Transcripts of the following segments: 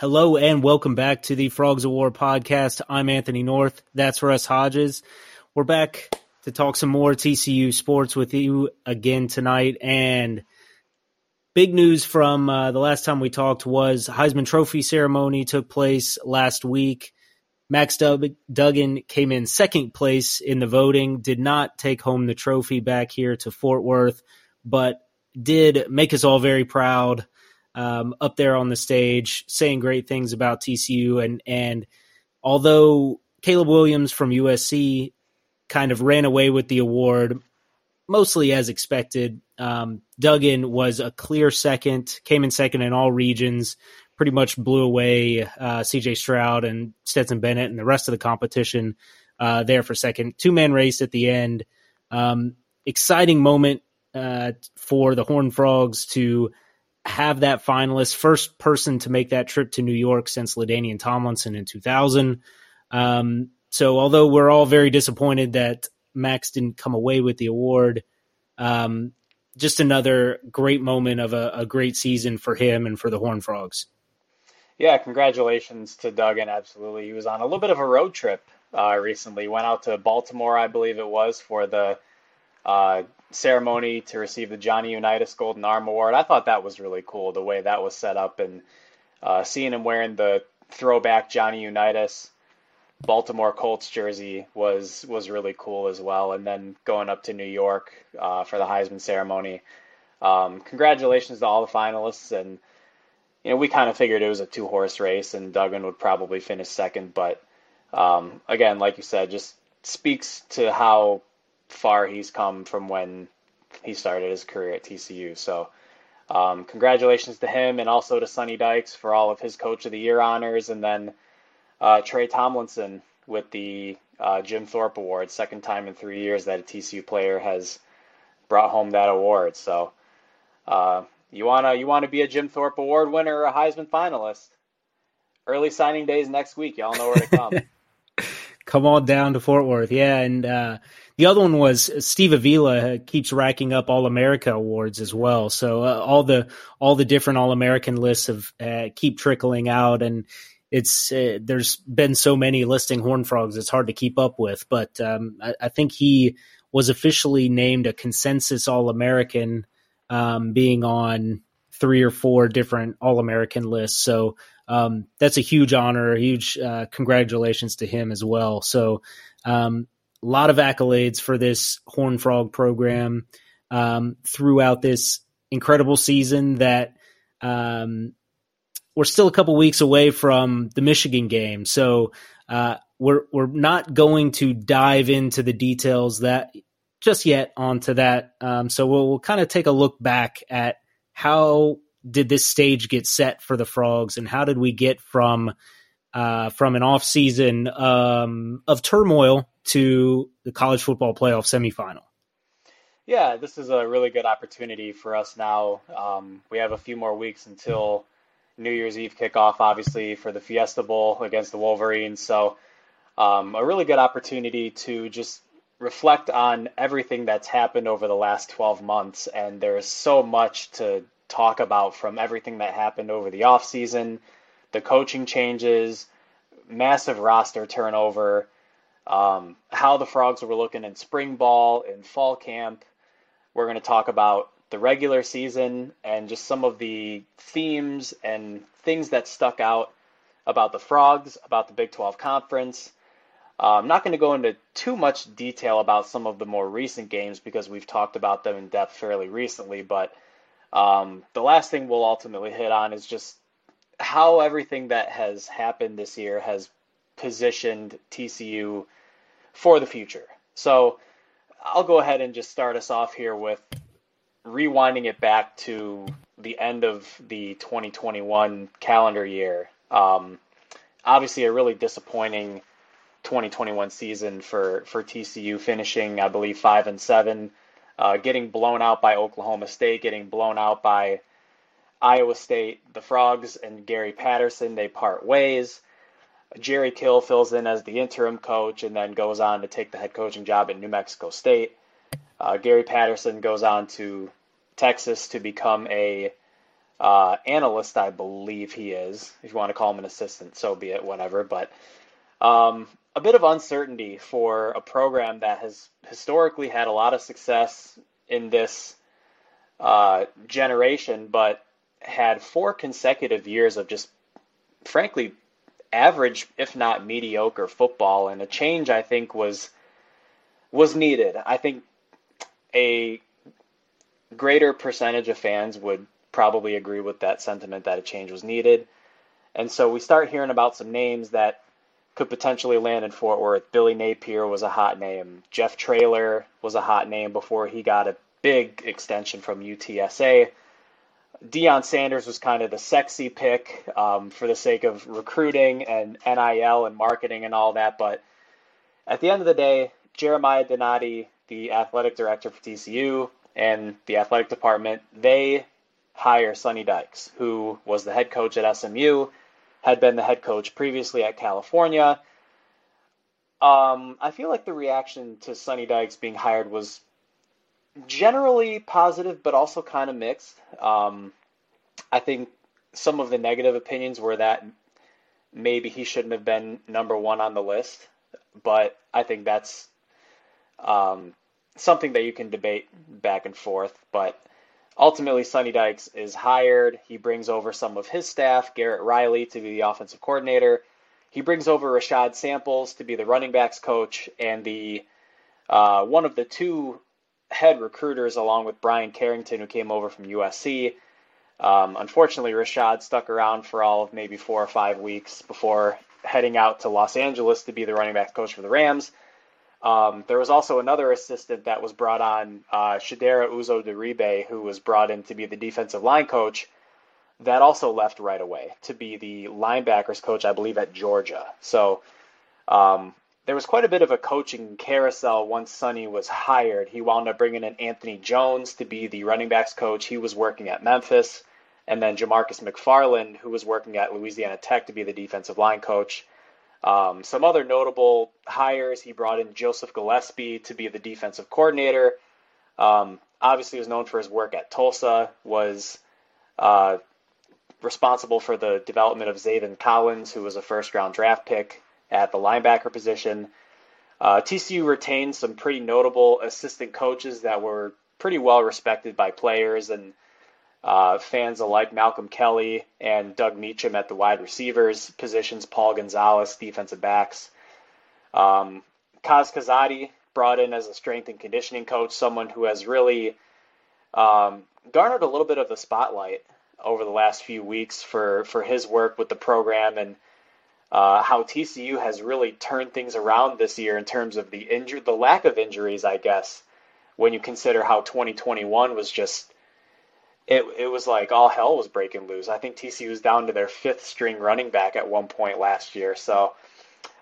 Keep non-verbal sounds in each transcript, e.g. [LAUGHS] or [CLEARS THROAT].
Hello and welcome back to the Frogs of War podcast. I'm Anthony North. That's Russ Hodges. We're back to talk some more TCU sports with you again tonight. And big news from uh, the last time we talked was Heisman Trophy ceremony took place last week. Max Duggan came in second place in the voting, did not take home the trophy back here to Fort Worth, but did make us all very proud um, up there on the stage saying great things about TCU. And, and although Caleb Williams from USC kind of ran away with the award, mostly as expected, um, Duggan was a clear second, came in second in all regions, pretty much blew away uh, CJ Stroud and Stetson Bennett and the rest of the competition uh, there for second. Two man race at the end. Um, exciting moment uh, for the Horned Frogs to have that finalist, first person to make that trip to New York since LaDainian Tomlinson in 2000. Um, so, although we're all very disappointed that Max didn't come away with the award, um, just another great moment of a, a, great season for him and for the Horned Frogs. Yeah, congratulations to Duggan. Absolutely, he was on a little bit of a road trip uh, recently. Went out to Baltimore, I believe it was, for the uh, ceremony to receive the Johnny Unitas Golden Arm Award. I thought that was really cool the way that was set up and uh, seeing him wearing the throwback Johnny Unitas Baltimore Colts jersey was was really cool as well. And then going up to New York uh, for the Heisman ceremony. Um, congratulations to all the finalists and. You know, we kind of figured it was a two horse race and Duggan would probably finish second, but um, again, like you said, just speaks to how far he's come from when he started his career at TCU. So, um, congratulations to him and also to Sonny Dykes for all of his Coach of the Year honors, and then uh, Trey Tomlinson with the uh, Jim Thorpe Award, second time in three years that a TCU player has brought home that award. So, uh, you wanna you wanna be a Jim Thorpe Award winner or a Heisman finalist? Early signing days next week. Y'all know where to come. [LAUGHS] come on down to Fort Worth. Yeah, and uh, the other one was Steve Avila keeps racking up All America awards as well. So uh, all the all the different All American lists of uh, keep trickling out, and it's uh, there's been so many listing Horn Frogs, it's hard to keep up with. But um, I, I, think he was officially named a consensus All American, um, being on three or four different All American lists. So um, that's a huge honor, huge uh, congratulations to him as well. So um, a lot of accolades for this Horn Frog program um, throughout this incredible season that um, we're still a couple weeks away from the Michigan game. So uh, we're we're not going to dive into the details that just yet onto that. Um, so we'll, we'll kind of take a look back at how did this stage get set for the Frogs and how did we get from uh, from an off season um, of turmoil to the college football playoff semifinal. Yeah, this is a really good opportunity for us now. Um, we have a few more weeks until New Year's Eve kickoff, obviously, for the Fiesta Bowl against the Wolverines. So, um, a really good opportunity to just reflect on everything that's happened over the last 12 months. And there's so much to talk about from everything that happened over the offseason, the coaching changes, massive roster turnover, um, how the Frogs were looking in spring ball, in fall camp. We're going to talk about the regular season and just some of the themes and things that stuck out about the Frogs, about the Big 12 Conference. Uh, I'm not going to go into too much detail about some of the more recent games because we've talked about them in depth fairly recently, but um, the last thing we'll ultimately hit on is just how everything that has happened this year has positioned TCU for the future. So I'll go ahead and just start us off here with rewinding it back to the end of the 2021 calendar year. Um, obviously, a really disappointing 2021 season for for TCU, finishing I believe five and seven, uh, getting blown out by Oklahoma State, getting blown out by Iowa State. The Frogs and Gary Patterson they part ways. Jerry Kill fills in as the interim coach and then goes on to take the head coaching job at New Mexico State. Uh, Gary Patterson goes on to Texas to become a uh, analyst, I believe he is. If you want to call him an assistant, so be it, whatever. But um, a bit of uncertainty for a program that has historically had a lot of success in this uh, generation, but had four consecutive years of just, frankly, average, if not mediocre, football. And a change, I think, was was needed. I think a greater percentage of fans would probably agree with that sentiment that a change was needed. And so we start hearing about some names that could potentially land in Fort Worth. Billy Napier was a hot name. Jeff Traylor was a hot name before he got a big extension from UTSA. Deion Sanders was kind of the sexy pick um, for the sake of recruiting and NIL and marketing and all that. But at the end of the day, Jeremiah Donati, the athletic director for TCU, and the athletic department, they hire Sonny Dykes, who was the head coach at SMU, had been the head coach previously at California. Um, I feel like the reaction to Sonny Dykes being hired was generally positive, but also kind of mixed. Um, I think some of the negative opinions were that maybe he shouldn't have been number one on the list, but I think that's um, something that you can debate back and forth. But ultimately, Sonny Dykes is hired. He brings over some of his staff, Garrett Riley to be the offensive coordinator. He brings over Rashad Samples to be the running backs coach and the uh, one of the two head recruiters, along with Bryan Carrington, who came over from USC. Um, unfortunately, Rashad stuck around for all of maybe four or five weeks before heading out to Los Angeles to be the running backs coach for the Rams. Um, there was also another assistant that was brought on, uh, Chidera Uzo-Diribe, who was brought in to be the defensive line coach. That also left right away to be the linebackers coach, I believe, at Georgia. So um, there was quite a bit of a coaching carousel once Sonny was hired. He wound up bringing in Anthony Jones to be the running backs coach. He was working at Memphis. And then Jamarcus McFarland, who was working at Louisiana Tech to be the defensive line coach. Um, some other notable hires, he brought in Joseph Gillespie to be the defensive coordinator. Um, obviously, was known for his work at Tulsa. Was uh, responsible for the development of Zaven Collins, who was a first-round draft pick at the linebacker position. Uh, TCU retained some pretty notable assistant coaches that were pretty well respected by players and uh, fans alike Malcolm Kelly and Doug Meacham at the wide receivers positions, Paul Gonzalez, defensive backs. Um, Kaz Kazadi brought in as a strength and conditioning coach, someone who has really um, garnered a little bit of the spotlight over the last few weeks for, for his work with the program and uh, how TCU has really turned things around this year in terms of the injury, the lack of injuries, I guess, when you consider how 2021 was just it it was like all hell was breaking loose. I think TCU was down to their fifth string running back at one point last year. So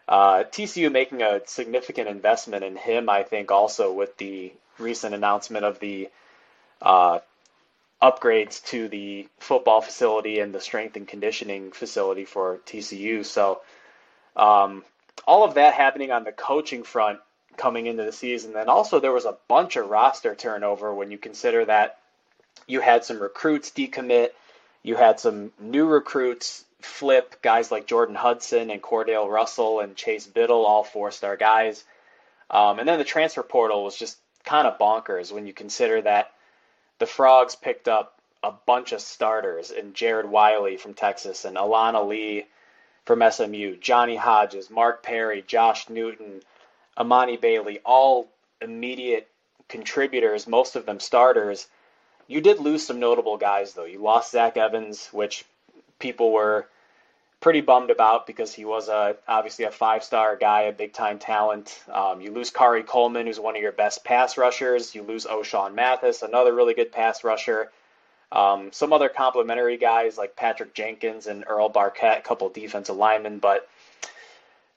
uh, TCU making a significant investment in him, I think, also with the recent announcement of the uh, upgrades to the football facility and the strength and conditioning facility for TCU. So um, all of that happening on the coaching front coming into the season. Then also there was a bunch of roster turnover when you consider that you had some recruits decommit. You had some new recruits flip, guys like Jordan Hudson and Cordale Russell and Chase Biddle, all four star guys. Um, and then the transfer portal was just kind of bonkers when you consider that the Frogs picked up a bunch of starters and Jared Wiley from Texas and Alan Ali from SMU, Johnny Hodges, Mark Perry, Josh Newton, Emani Bailey, all immediate contributors, most of them starters. You did lose some notable guys, though. You lost Zach Evans, which people were pretty bummed about because he was a obviously a five star guy, a big time talent. Um, you lose Khari Coleman, who's one of your best pass rushers. You lose Ochaun Mathis, another really good pass rusher. Um, some other complimentary guys like Patrick Jenkins and Earl Barquet, a couple defensive linemen, but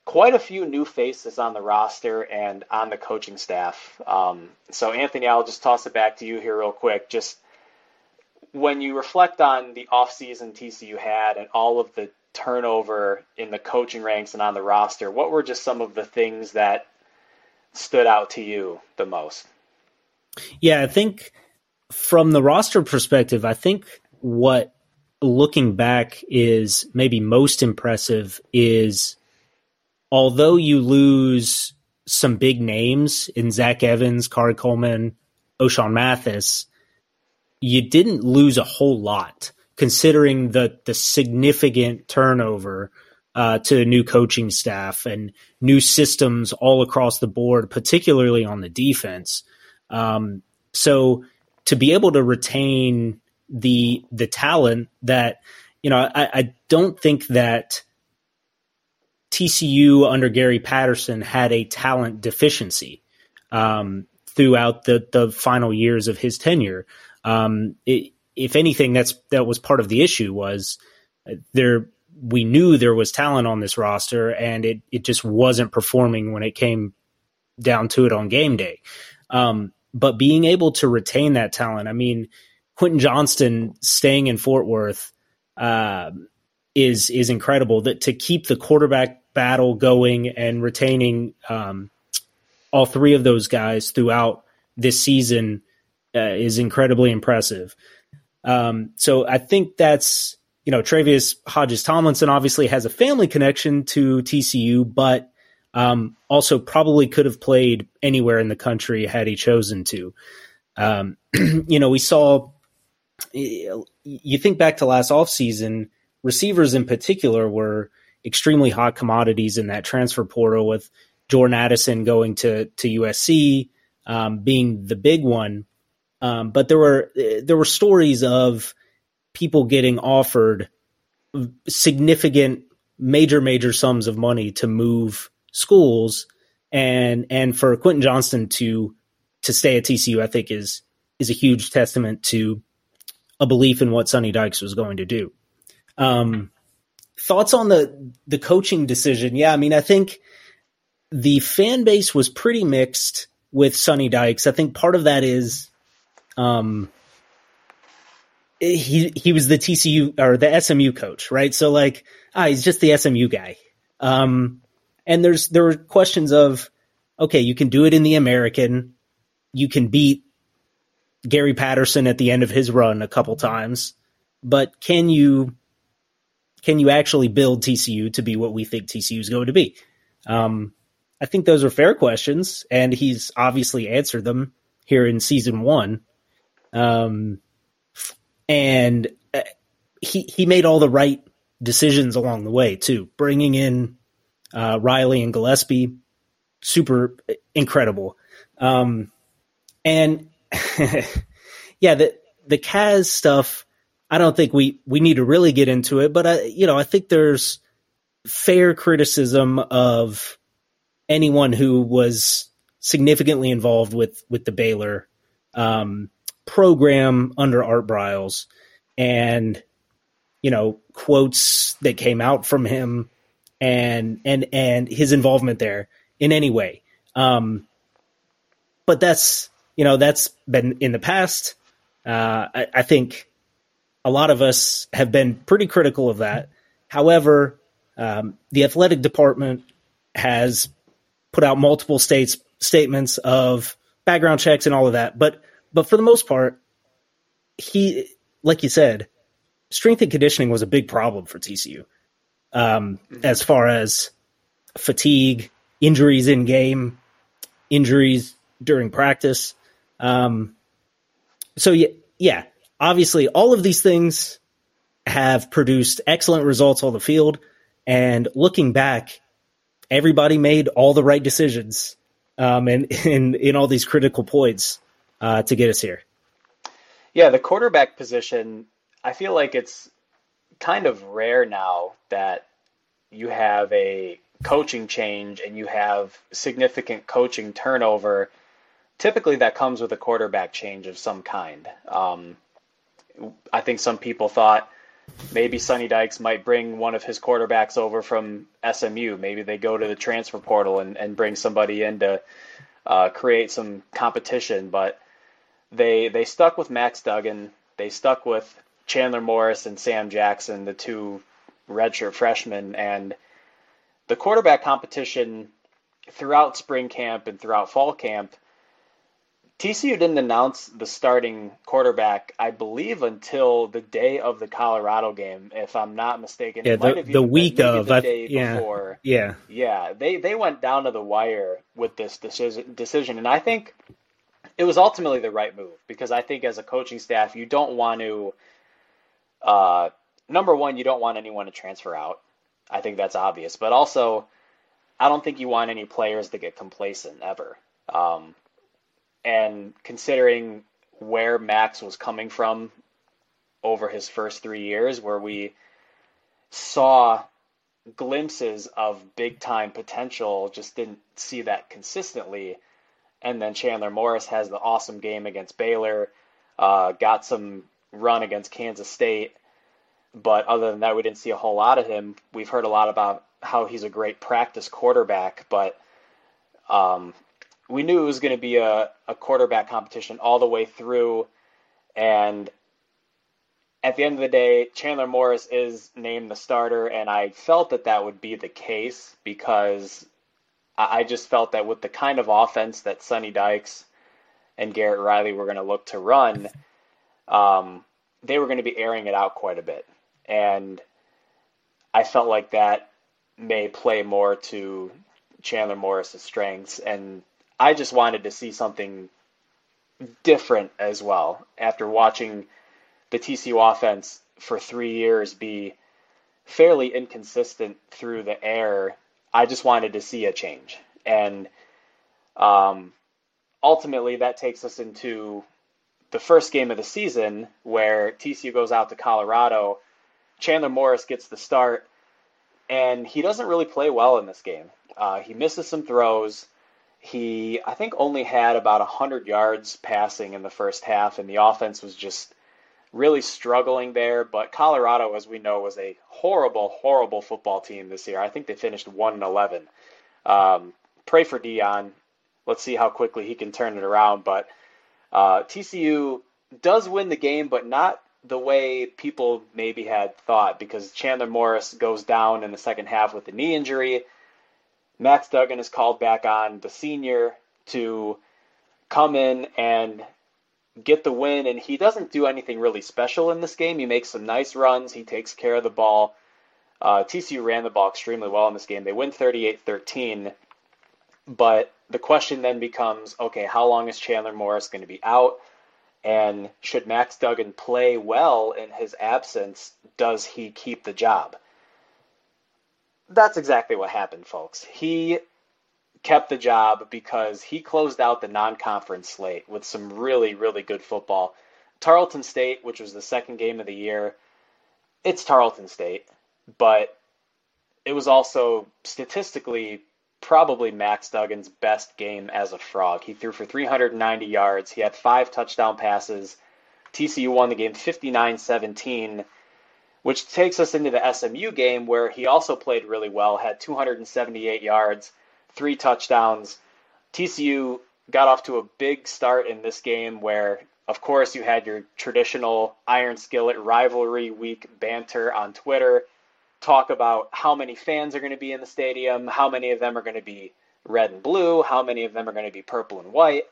quite a few new faces on the roster and on the coaching staff. Um, so, Anthony, I'll just toss it back to you here real quick. Just when you reflect on the offseason TCU had and all of the turnover in the coaching ranks and on the roster, what were just some of the things that stood out to you the most? Yeah, I think from the roster perspective, I think what looking back is maybe most impressive is although you lose some big names in Zach Evans, Khari Coleman, Ochaun Mathis, you didn't lose a whole lot considering the the significant turnover uh, to a new coaching staff and new systems all across the board, particularly on the defense. Um, so to be able to retain the the talent that you know, I, I don't think that TCU under Gary Patterson had a talent deficiency um, throughout the the final years of his tenure. Um, it, if anything, that's that was part of the issue was uh, there. We knew there was talent on this roster, and it it just wasn't performing when it came down to it on game day. Um, but being able to retain that talent, I mean, Quentin Johnston staying in Fort Worth uh, is is incredible. That to keep the quarterback battle going and retaining um, all three of those guys throughout this season uh, is incredibly impressive. Um, so I think that's you know Tre'Vius Hodges Tomlinson obviously has a family connection to TCU, but um, also probably could have played anywhere in the country had he chosen to. Um, [CLEARS THROAT] you know, we saw you think back to last offseason, receivers in particular were extremely hot commodities in that transfer portal with Jordan Addison going to to USC um, being the big one. Um, but there were there were stories of people getting offered significant major major sums of money to move schools and and for Quentin Johnston to to stay at TCU I think is is a huge testament to a belief in what Sonny Dykes was going to do. Um, thoughts on the the coaching decision? Yeah, I mean, I think the fan base was pretty mixed with Sonny Dykes. I think part of that is, um, he he was the TCU or the SMU coach, right? So like, ah, he's just the SMU guy. Um, and there's there were questions of, okay, you can do it in the American, you can beat Gary Patterson at the end of his run a couple times, but can you can you actually build TCU to be what we think TCU is going to be? Um, I think those are fair questions, and he's obviously answered them here in season one. Um, and uh, he he made all the right decisions along the way too, bringing in uh, Riley and Gillespie, super incredible. Um, and [LAUGHS] yeah, the the Kaz stuff. I don't think we we need to really get into it, but I, you know, I think there's fair criticism of anyone who was significantly involved with with the Baylor um, program under Art Briles, and you know quotes that came out from him, and and and his involvement there in any way. Um, but that's you know, that's been in the past. Uh, I, I, think a lot of us have been pretty critical of that. However, um, the athletic department has put out multiple states statements of background checks and all of that. But but for the most part, he, like you said, strength and conditioning was a big problem for TCU. Um, mm-hmm. as far as fatigue, injuries in game, injuries during practice. Um, so yeah, yeah, obviously all of these things have produced excellent results on the field. And looking back, everybody made all the right decisions um, and [LAUGHS] in in all these critical points uh, to get us here. Yeah, the quarterback position, I feel like it's kind of rare now that you have a coaching change and you have significant coaching turnover typically that comes with a quarterback change of some kind. Um, I think some people thought maybe Sonny Dykes might bring one of his quarterbacks over from SMU. Maybe they go to the transfer portal and, and bring somebody in to uh, create some competition. But they they stuck with Max Duggan. They stuck with Chandler Morris and Sam Jackson, the two redshirt freshmen, and the quarterback competition throughout spring camp and throughout fall camp – TCU didn't announce the starting quarterback, I believe, until the day of the Colorado game, if I'm not mistaken. Yeah, the, the week of, the day yeah, before. Yeah, yeah, they they went down to the wire with this decision, decision, and I think it was ultimately the right move because I think as a coaching staff, you don't want to. Uh, number one, you don't want anyone to transfer out. I think that's obvious, but also, I don't think you want any players to get complacent ever. Um, and considering where Max was coming from over his first three years, where we saw glimpses of big time potential, just didn't see that consistently. And then Chandler Morris has the awesome game against Baylor, uh, got some run against Kansas State. But other than that, we didn't see a whole lot of him. We've heard a lot about how he's a great practice quarterback, but um, we knew it was going to be a, a quarterback competition all the way through. And at the end of the day, Chandler Morris is named the starter, and I felt that that would be the case because I, just felt that with the kind of offense that Sonny Dykes and Garrett Riley were going to look to run, um, they were going to be airing it out quite a bit. And I felt like that may play more to Chandler Morris's strengths. And I just wanted to see something different as well after watching the TCU offense for three years be fairly inconsistent through the air. I just wanted to see a change. And um, ultimately, that takes us into the first game of the season where TCU goes out to Colorado. Chandler Morris gets the start, and he doesn't really play well in this game. Uh, he misses some throws. He, I think, only had about 100 yards passing in the first half, and the offense was just really struggling there. But Colorado, as we know, was a horrible, horrible football team this year. I think they finished 1 and 11. Um, pray for Deion Let's see how quickly he can turn it around. But uh, TCU does win the game, but not the way people maybe had thought because Chandler Morris goes down in the second half with a knee injury. Max Duggan is called back on, the senior, to come in and get the win. And he doesn't do anything really special in this game. He makes some nice runs, he takes care of the ball. Uh, TCU ran the ball extremely well in this game. They win 38 13. But the question then becomes okay, how long is Chandler Morris going to be out? And should Max Duggan play well in his absence, does he keep the job? That's exactly what happened, folks. He kept the job because he closed out the non-conference slate with some really, really good football. Tarleton State, which was the second game of the year, it's Tarleton State, but it was also statistically probably Max Duggan's best game as a frog. He threw for 390 yards. He had five touchdown passes. TCU won the game 59 17 which takes us into the SMU game where he also played really well, had 278 yards, three touchdowns. TCU got off to a big start in this game where, of course, you had your traditional Iron Skillet rivalry week banter on Twitter, talk about how many fans are going to be in the stadium, how many of them are going to be red and blue, how many of them are going to be purple and white.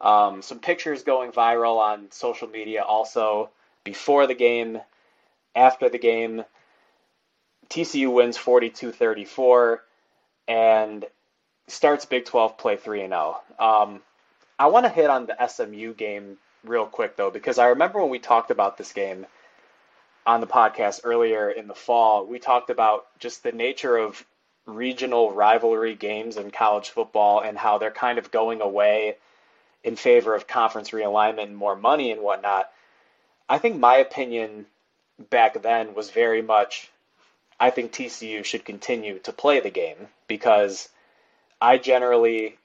Um, some pictures going viral on social media also before the game after the game, TCU wins 42 34 and starts Big 12 play 3 and 0. Um, I want to hit on the SMU game real quick, though, because I remember when we talked about this game on the podcast earlier in the fall, we talked about just the nature of regional rivalry games in college football and how they're kind of going away in favor of conference realignment and more money and whatnot. I think my opinion back then was very much I think TCU should continue to play the game because I generally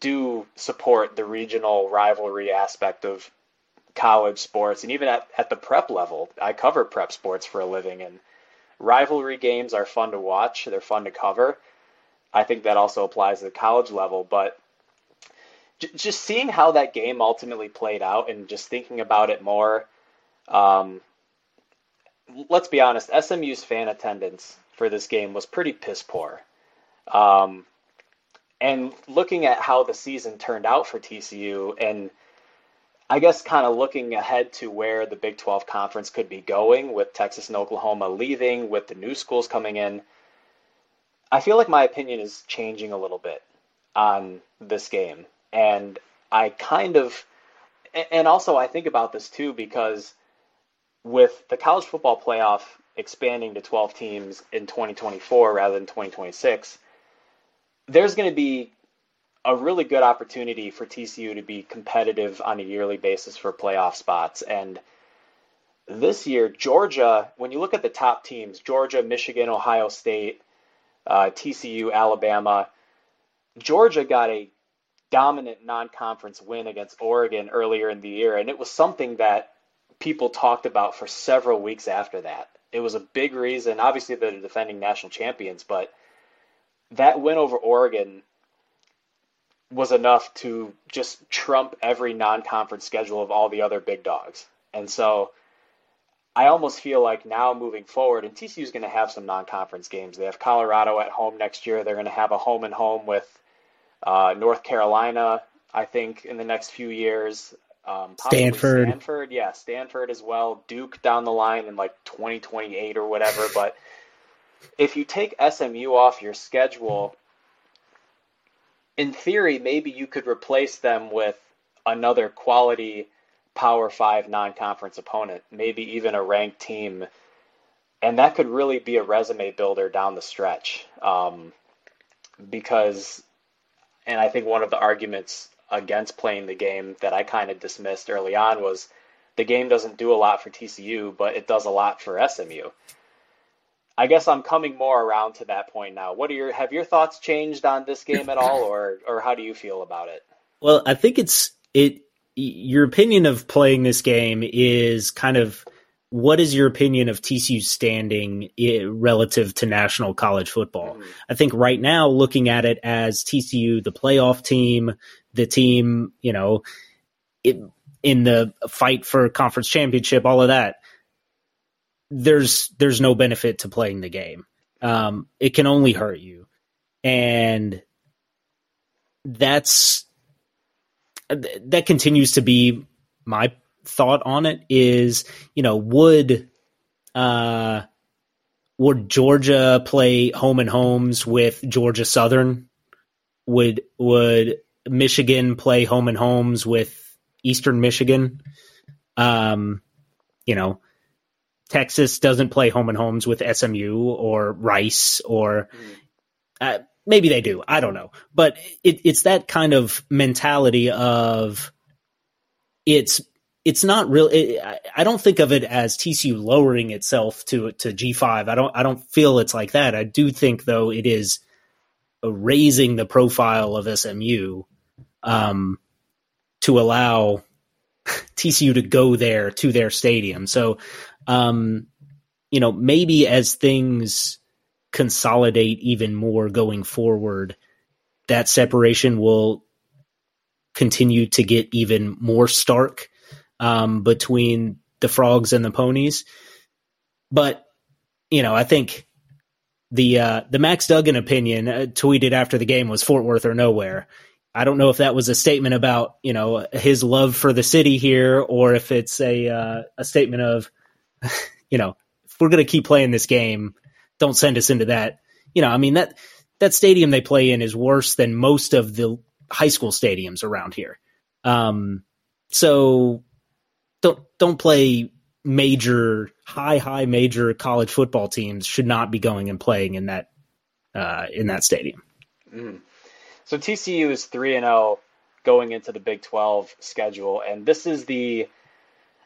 do support the regional rivalry aspect of college sports and even at, at the prep level. I cover prep sports for a living and rivalry games are fun to watch, they're fun to cover. I think that also applies to the college level, but just seeing how that game ultimately played out and just thinking about it more, um, let's be honest, SMU's fan attendance for this game was pretty piss poor. Um, And looking at how the season turned out for TCU, and I guess kind of looking ahead to where the Big 12 conference could be going with Texas and Oklahoma leaving, with the new schools coming in, I feel like my opinion is changing a little bit on this game. And I kind of, and also I think about this too because with the college football playoff expanding to 12 teams in 2024 rather than 2026, there's going to be a really good opportunity for TCU to be competitive on a yearly basis for playoff spots. And this year, Georgia, when you look at the top teams, Georgia, Michigan, Ohio State, uh, TCU, Alabama, Georgia got a dominant non conference win against Oregon earlier in the year. And it was something that people talked about for several weeks after that. It was a big reason. Obviously, they're the defending national champions, but that win over Oregon was enough to just trump every non-conference schedule of all the other big dogs. And so I almost feel like now moving forward, and TCU is going to have some non-conference games. They have Colorado at home next year. They're going to have a home and home with uh, North Carolina, I think, in the next few years. Um, Stanford. Stanford, yeah, Stanford as well. Duke down the line in like 2028 or whatever. But if you take SMU off your schedule, in theory, maybe you could replace them with another quality Power Five non conference opponent, maybe even a ranked team. And that could really be a resume builder down the stretch. Um, because, and I think one of the arguments against playing the game that I kind of dismissed early on was the game doesn't do a lot for TCU, but it does a lot for SMU. I guess I'm coming more around to that point now. What are your have your thoughts changed on this game at all, or or how do you feel about it? Well, I think it's it. Your opinion of playing this game is kind of what is your opinion of TCU's standing relative to national college football? Mm-hmm. I think right now, looking at it as TCU, the playoff team, the team, you know, it, in the fight for conference championship, all of that there's there's no benefit to playing the game. Um, it can only hurt you, and that's that continues to be my thought on it. Is you know would uh would Georgia play home and homes with Georgia Southern? Would would Michigan play home and homes with Eastern Michigan? Um, you know, Texas doesn't play home and homes with SMU or Rice or uh, maybe they do. I don't know, but it, it's that kind of mentality of it's it's not real. It, I don't think of it as TCU lowering itself to to G five. I don't I don't feel it's like that. I do think though it is raising the profile of SMU um, to allow TCU to go there to their stadium. So um, you know, maybe as things consolidate even more going forward, that separation will continue to get even more stark um, between the frogs and the ponies. But you know, I think the uh, the Max Duggan opinion uh, tweeted after the game was Fort Worth or nowhere. I don't know if that was a statement about you know his love for the city here, or if it's a uh, a statement of [LAUGHS] you know, if we're going to keep playing this game, don't send us into that. You know, I mean that that stadium they play in is worse than most of the high school stadiums around here. Um, so don't don't play major high high major college football teams should not be going and playing in that uh, in that stadium. Mm. So TCU is three and zero oh going into the Big Twelve schedule, and this is the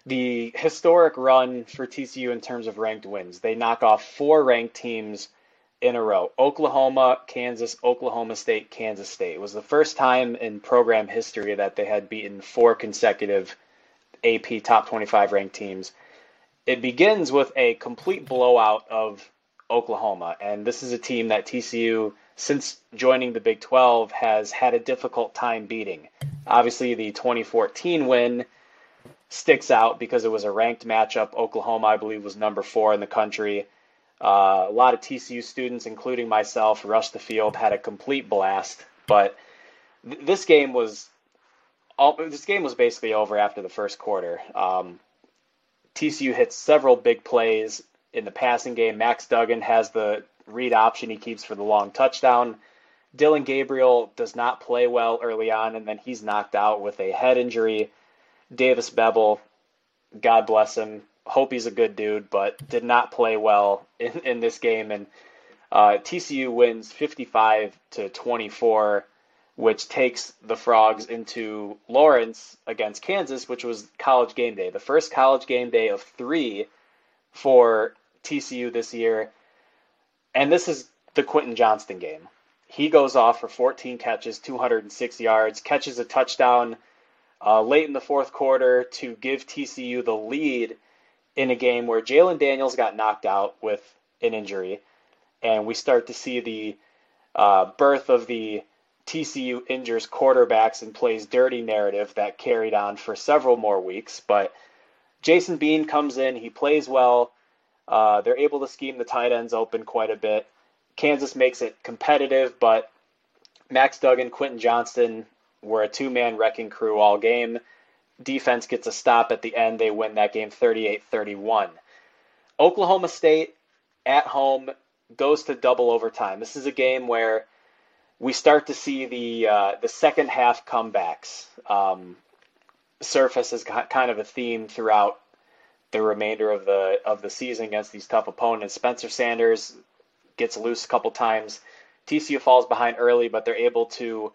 the historic run for TCU in terms of ranked wins. They knock off four ranked teams in a row Oklahoma, Kansas, Oklahoma State, Kansas State. It was the first time in program history that they had beaten four consecutive AP top 25 ranked teams. It begins with a complete blowout of Oklahoma, and this is a team that TCU, since joining the Big 12, has had a difficult time beating. Obviously, the 2014 win sticks out because it was a ranked matchup. Oklahoma, I believe, was number four in the country. Uh, a lot of TCU students, including myself, rushed the field, had a complete blast. But th- this game was all, this game was basically over after the first quarter. Um, TCU hit several big plays in the passing game. Max Duggan has the read option he keeps for the long touchdown. Dillon Gabriel does not play well early on, and then he's knocked out with a head injury. Davis Beville, God bless him, hope he's a good dude, but did not play well in, in this game. And uh, TCU wins 55 to 24, which takes the Frogs into Lawrence against Kansas, which was college game day, the first college game day of three for TCU this year. And this is the Quentin Johnston game. He goes off for 14 catches, 206 yards, catches a touchdown uh, late in the fourth quarter to give TCU the lead in a game where Jalon Daniels got knocked out with an injury, and we start to see the uh, birth of the TCU injures quarterbacks and plays dirty narrative that carried on for several more weeks. But Jason Bean comes in, he plays well. Uh, they're able to scheme the tight ends open quite a bit. Kansas makes it competitive, but Max Duggan, Quentin Johnston were a two man wrecking crew all game defense gets a stop at the end. They win that game 38 31. Oklahoma State at home goes to double overtime. This is a game where we start to see the uh, the second half comebacks um, surface as kind of a theme throughout the remainder of the of the season against these tough opponents. Spencer Sanders gets loose a couple times. TCU falls behind early, but they're able to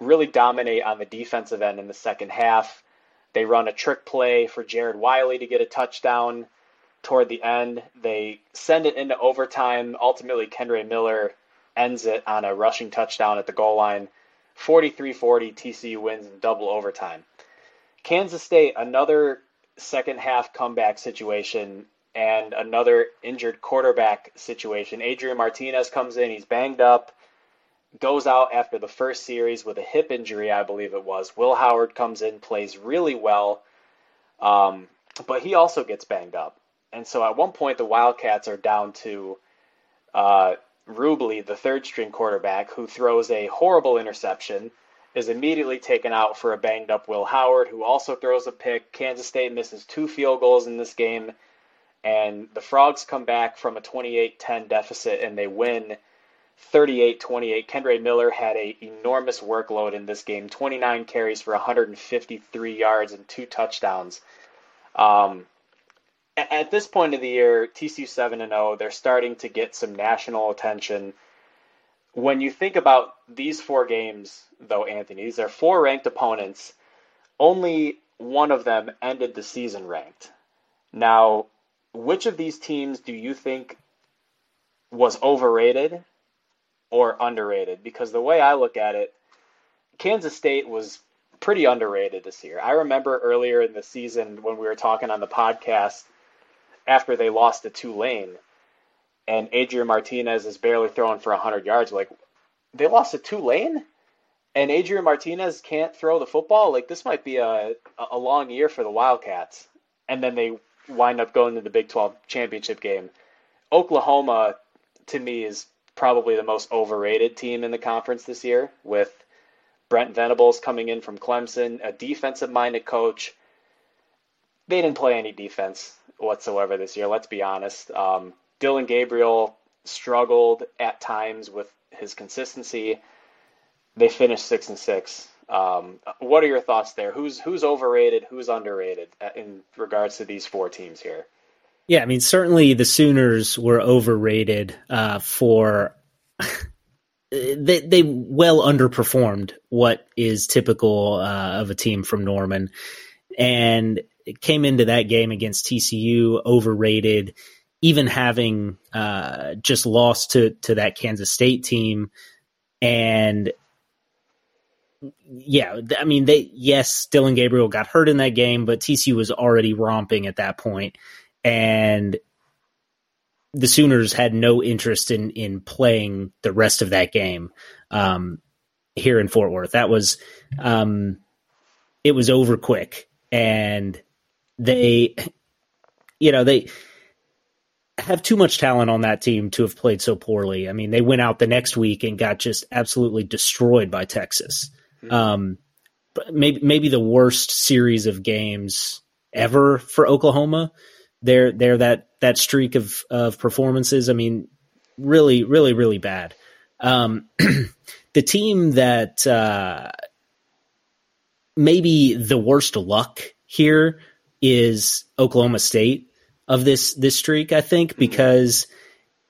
really dominate on the defensive end in the second half. They run a trick play for Jared Wiley to get a touchdown toward the end. They send it into overtime. Ultimately, Kendre Miller ends it on a rushing touchdown at the goal line. 43 40, TCU wins in double overtime. Kansas State, another second half comeback situation and another injured quarterback situation. Adrian Martinez comes in, he's banged up goes out after the first series with a hip injury, I believe it was. Will Howard comes in, plays really well, um, but he also gets banged up. And so at one point, the Wildcats are down to uh, Rubley, the third string quarterback, who throws a horrible interception, is immediately taken out for a banged up Will Howard, who also throws a pick. Kansas State misses two field goals in this game, and the Frogs come back from a 28 10 deficit and they win 38-28. Kendre Miller had a enormous workload in this game. 29 carries for 153 yards and two touchdowns. Um, at this point of the year, TCU 7 and 0, they're starting to get some national attention. When you think about these four games, though, Anthony, these are four ranked opponents. Only one of them ended the season ranked. Now, which of these teams do you think was overrated or underrated because the way I look at it, Kansas State was pretty underrated this year. I remember earlier in the season when we were talking on the podcast after they lost to Tulane and Adrian Martinez is barely throwing for 100 yards. Like, they lost to Tulane and Adrian Martinez can't throw the football. Like, this might be a, a long year for the Wildcats. And then they wind up going to the Big 12 championship game. Oklahoma, to me, is probably the most overrated team in the conference this year with Brent Venables coming in from Clemson, a defensive minded coach. They didn't play any defense whatsoever this year, let's be honest. Um, Dillon Gabriel struggled at times with his consistency. They finished six and six. Um, what are your thoughts there? Who's who's overrated? Who's underrated in regards to these four teams here? Yeah, I mean, certainly the Sooners were overrated uh, for. [LAUGHS] they they well underperformed what is typical uh, of a team from Norman, and came into that game against TCU overrated, even having uh, just lost to to that Kansas State team, and yeah, I mean they yes, Dillon Gabriel got hurt in that game, but TCU was already romping at that point, and the Sooners had no interest in in playing the rest of that game um, here in Fort Worth. That was um, it was over quick, and they, you know, they have too much talent on that team to have played so poorly. I mean, they went out the next week and got just absolutely destroyed by Texas. Mm-hmm. Um, maybe maybe the worst series of games ever for Oklahoma. They're they're that that streak of of performances. I mean, really, really, really bad. Um, [CLEARS THROAT] the team that uh, maybe the worst luck here is Oklahoma State of this this streak. I think mm-hmm. because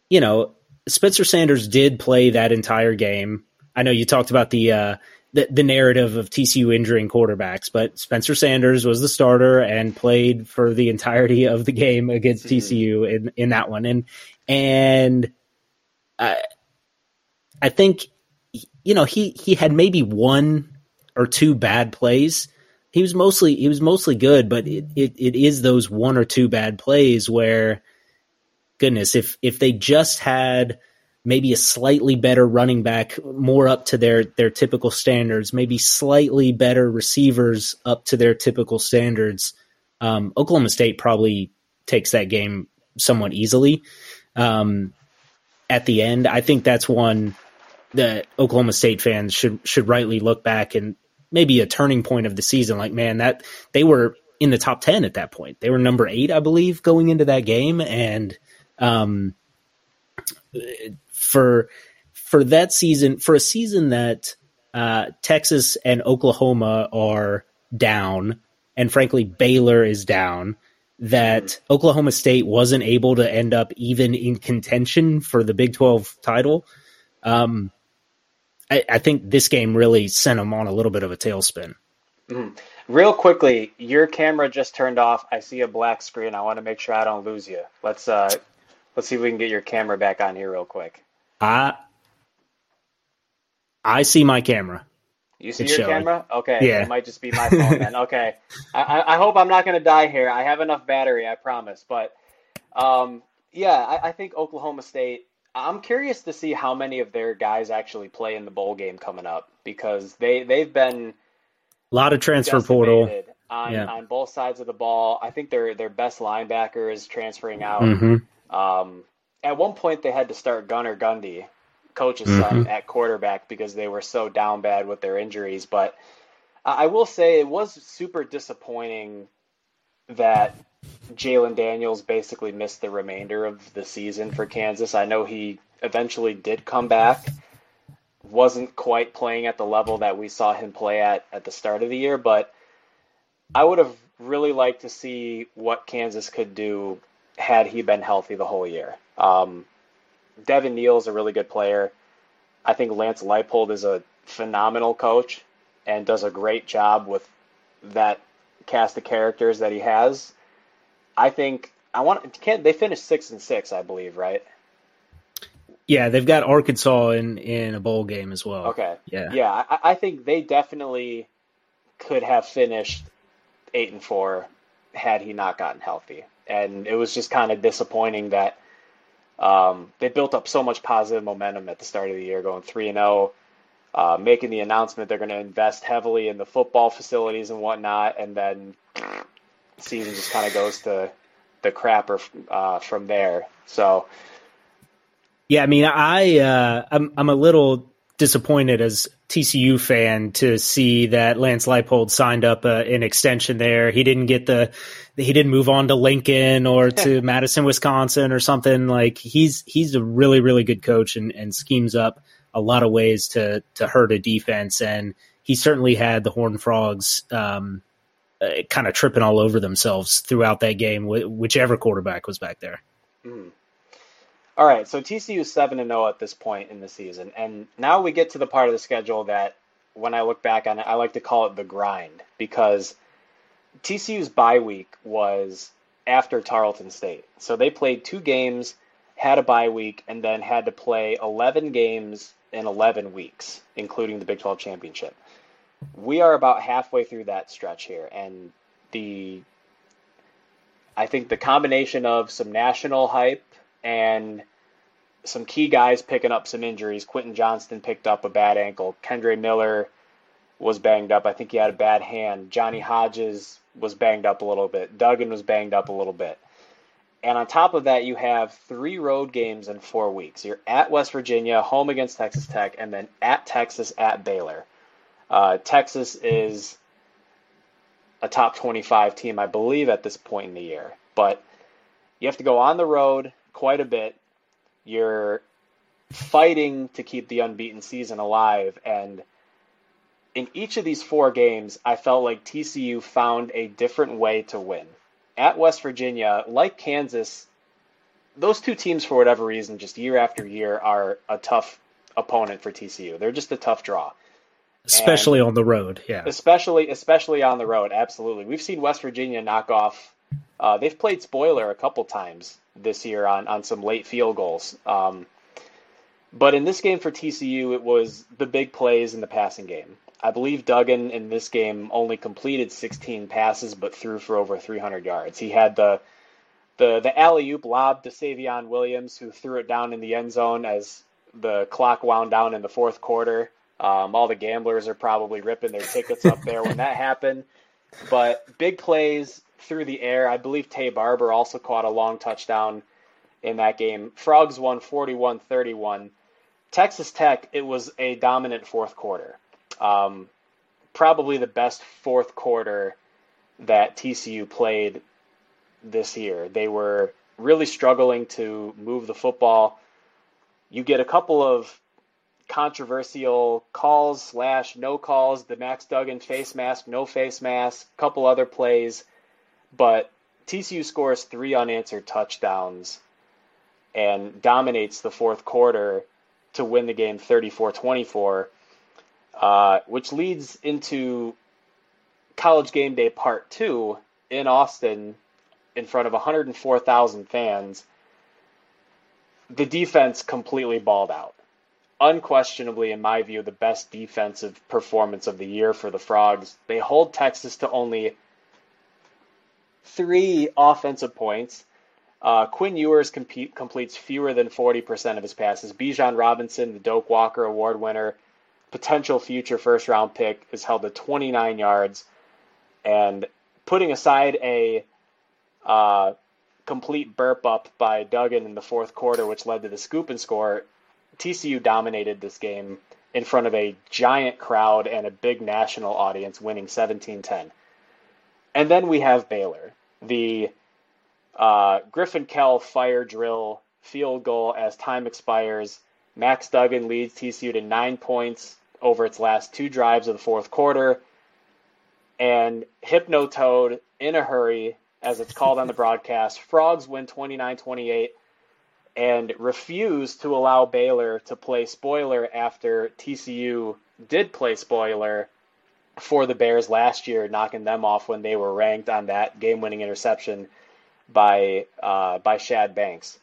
you know Spencer Sanders did play that entire game. I know you talked about the uh, the, the narrative of TCU injuring quarterbacks, but Spencer Sanders was the starter and played for the entirety of the game against mm-hmm. TCU in, in that one. And, and I, I think, you know, he, he had maybe one or two bad plays. He was mostly, he was mostly good, but it, it, it is those one or two bad plays where, goodness, if, if they just had, maybe a slightly better running back, more up to their their typical standards, maybe slightly better receivers up to their typical standards. Um, Oklahoma State probably takes that game somewhat easily. Um, at the end, I think that's one that Oklahoma State fans should should rightly look back and maybe a turning point of the season. Like, man, that they were in the top ten at that point. They were number eight, I believe, going into that game, and um, for for that season, for a season that uh, Texas and Oklahoma are down, and frankly Baylor is down, that. Oklahoma State wasn't able to end up even in contention for the Big Twelve title. Um, I, I, think this game really sent them on a little bit of a tailspin. Mm-hmm. Real quickly, your camera just turned off. I see a black screen. I want to make sure I don't lose you. Let's uh, let's see if we can get your camera back on here real quick. I I see my camera. You see it's your showing. camera? Okay. Yeah. It might just be my phone then. [LAUGHS] Okay. I, I hope I'm not going to die here. I have enough battery, I promise. But um, yeah, I, I think Oklahoma State. I'm curious to see how many of their guys actually play in the bowl game coming up because they they've been a lot of transfer portal on, yeah. on both sides of the ball. I think their their best linebacker is transferring out. Mm-hmm. Um, at one point they had to start Gunnar Gundy, coach's mm-hmm. son, at quarterback because they were so down bad with their injuries. But I will say it was super disappointing that Jalon Daniels basically missed the remainder of the season for Kansas. I know he eventually did come back, wasn't quite playing at the level that we saw him play at at the start of the year, but I would have really liked to see what Kansas could do had he been healthy the whole year. Um, Devin Neal is a really good player. I think Lance Leipold is a phenomenal coach and does a great job with that cast of characters that he has. I think I want can't they finished six and six, I believe, right? Yeah, they've got Arkansas in in a bowl game as well. Okay. Yeah. Yeah, I, I think they definitely could have finished eight and four had he not gotten healthy. And it was just kind of disappointing that um, they built up so much positive momentum at the start of the year, going three and zero, oh, uh, making the announcement they're going to invest heavily in the football facilities and whatnot, and then season just kind of goes to the crapper uh, from there. So, yeah, I mean, I uh, I'm I'm a little disappointed as TCU fan to see that Lance Leipold signed up uh, an extension there. He didn't get the he didn't move on to Lincoln or to Madison, Wisconsin or something. Like he's he's a really really good coach and, and schemes up a lot of ways to to hurt a defense. And he certainly had the Horned Frogs um, uh, kind of tripping all over themselves throughout that game, wh- whichever quarterback was back there. Mm. All right, so TCU is seven and zero oh at this point in the season, and now we get to the part of the schedule that, when I look back on it, I like to call it the grind because TCU's bye week was after Tarleton State, so they played two games, had a bye week, and then had to play eleven games in eleven weeks, including the Big Twelve championship. We are about halfway through that stretch here, and the I think the combination of some national hype and some key guys picking up some injuries. Quentin Johnston picked up a bad ankle. Kendre Miller was banged up. I think he had a bad hand. Johnny Hodges was banged up a little bit. Duggan was banged up a little bit. And on top of that, you have three road games in four weeks. You're at West Virginia, home against Texas Tech, and then at Texas, at Baylor. Uh, Texas is a top 25 team, I believe, at this point in the year. But you have to go on the road quite a bit. You're fighting to keep the unbeaten season alive. And in each of these four games, I felt like TCU found a different way to win. At West Virginia, like Kansas, those two teams, for whatever reason, just year after year, are a tough opponent for TCU. They're just a tough draw. Especially and on the road, yeah. Especially, especially on the road, absolutely. We've seen West Virginia knock off. Uh, they've played spoiler a couple times this year on on some late field goals. Um, but in this game for TCU, it was the big plays in the passing game. I believe Duggan in this game only completed 16 passes, but threw for over 300 yards. He had the the the alley oop lob to Savion Williams, who threw it down in the end zone as the clock wound down in the fourth quarter. Um, all the gamblers are probably ripping their tickets up there when that happened. But big plays through the air. I believe Taye Barber also caught a long touchdown in that game. Frogs won 41 31. Texas Tech, it was a dominant fourth quarter. Um, probably the best fourth quarter that TCU played this year. They were really struggling to move the football. You get a couple of controversial calls slash no calls, the Max Duggan face mask, no face mask, couple other plays, but TCU scores three unanswered touchdowns and dominates the fourth quarter to win the game 34 24, uh, which leads into college game day part two in Austin in front of 104,000 fans. The defense completely balled out. Unquestionably, in my view, the best defensive performance of the year for the Frogs. They hold Texas to only three offensive points uh, Quinn Ewers completes fewer than 40% of his passes. Bijan Robinson, the Doak Walker Award winner, potential future first round pick, is held to 29 yards. And putting aside a uh, complete burp up by Duggan in the fourth quarter, which led to the scoop and score, TCU dominated this game in front of a giant crowd and a big national audience, winning 17 10. And then we have Baylor, the uh, Griffin Kell fire drill field goal as time expires. Max Duggan leads TCU to nine points over its last two drives of the fourth quarter. And Hypno Toad in a hurry, as it's called on the broadcast. Frogs win 29 28 and refused to allow Baylor to play spoiler after TCU did play spoiler for the Bears last year, knocking them off when they were ranked on that game winning interception by uh, by Shad Banks,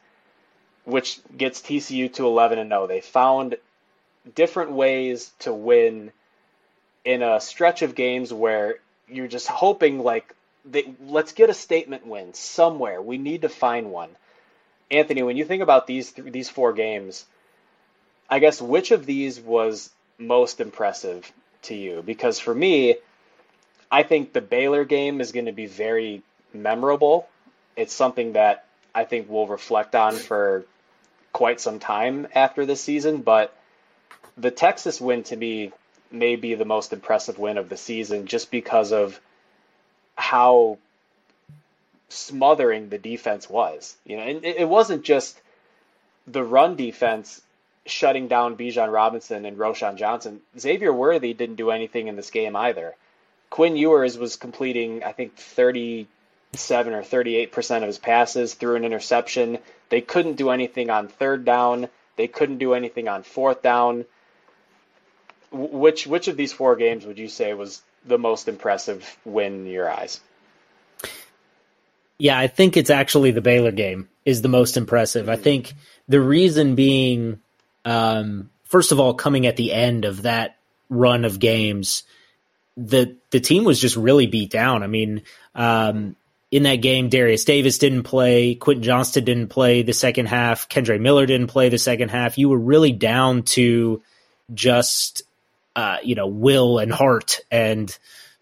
which gets TCU to 11 and 0. They found different ways to win in a stretch of games where you're just hoping like they, let's get a statement win somewhere. We need to find one. Anthony, when you think about these th- these four games, I guess which of these was most impressive to you? Because for me, I think the Baylor game is going to be very memorable it's something that I think we'll reflect on for quite some time after this season. But the Texas win to me may be the most impressive win of the season just because of how smothering the defense was. You know, and it wasn't just the run defense shutting down Bijan Robinson and Roschon Johnson. Xavier Worthy didn't do anything in this game either. Quinn Ewers was completing, I think, 37 or 38% of his passes through an interception. They couldn't do anything on third down. They couldn't do anything on fourth down. Which which of these four games would you say was the most impressive win in your eyes? Yeah, I think it's actually the Baylor game is the most impressive. I think the reason being, um, first of all, coming at the end of that run of games, the the team was just really beat down. I mean, um, in that game, Darius Davis didn't play, Quentin Johnston didn't play the second half, Kendre Miller didn't play the second half. You were really down to just uh, you know will and heart and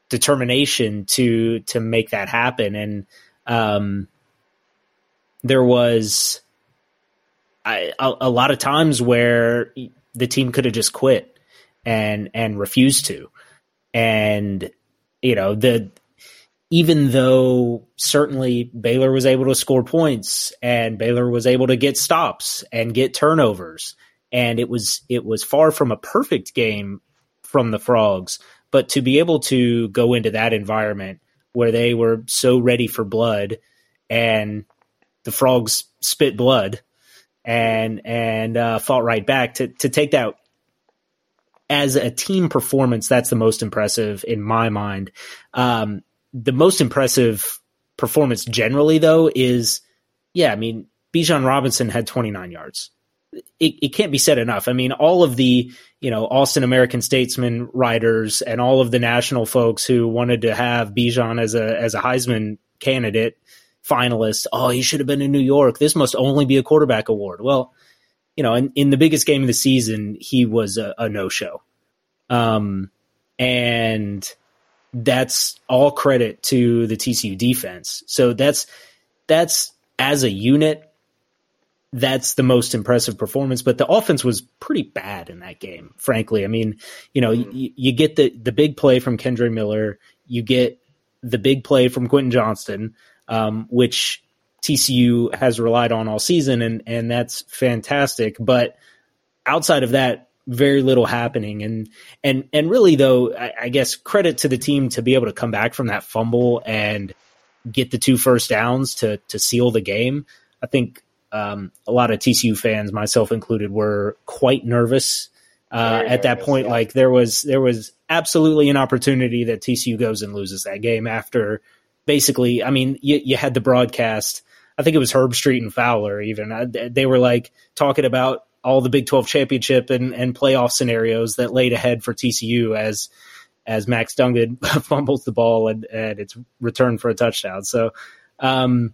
determination to to make that happen. And um, there was I, a, a lot of times where the team could have just quit and and refused to, and you know the even though certainly Baylor was able to score points and Baylor was able to get stops and get turnovers and it was it was far from a perfect game from the frogs but to be able to go into that environment where they were so ready for blood and the frogs spit blood and and uh, fought right back to to take that. As a team performance that's the most impressive in my mind. Um, the most impressive performance generally though is yeah i mean bijan robinson had 29 yards it, it can't be said enough. I mean, all of the, you know, Austin American statesman writers and all of the national folks who wanted to have Bijan as a, as a Heisman candidate finalist. Oh, he should have been in New York. This must only be a quarterback award. Well, you know, in, in the biggest game of the season, he was a, a no show. Um, and that's all credit to the TCU defense. So that's, that's as a unit, that's the most impressive performance. But the offense was pretty bad in that game, frankly. I mean, you know, mm-hmm. you, you, get the the big play from Kendre Miller, you get the big play from Quentin Johnston, um, which TCU has relied on all season, and and that's fantastic. But outside of that, very little happening, and and and really though, I, I guess credit to the team to be able to come back from that fumble and get the two first downs to to seal the game. I think um, a lot of TCU fans, myself included, were quite nervous uh, at that point. Yeah. Like there was there was absolutely an opportunity that TCU goes and loses that game after basically. I mean, you, you had the broadcast. I think it was Herbstreit and Fowler. Even uh, they were like talking about all the Big Twelve championship and, and playoff scenarios that laid ahead for TCU as as Max Duggan [LAUGHS] fumbles the ball and, and it's returned for a touchdown. So. Um,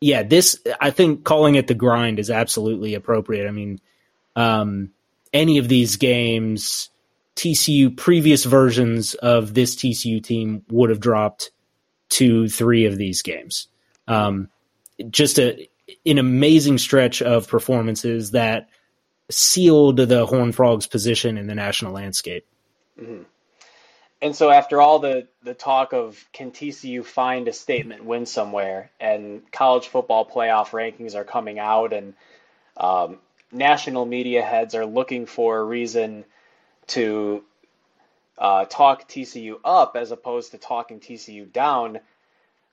yeah, this I think calling it the grind is absolutely appropriate. I mean, um, any of these games, TCU previous versions of this TCU team would have dropped two, three of these games. Um, just a an amazing stretch of performances that sealed the Horn Frogs' position in the national landscape. Mm-hmm. And so after all the, the talk of can TCU find a statement win somewhere, and college football playoff rankings are coming out, and um, national media heads are looking for a reason to uh, talk TCU up as opposed to talking TCU down,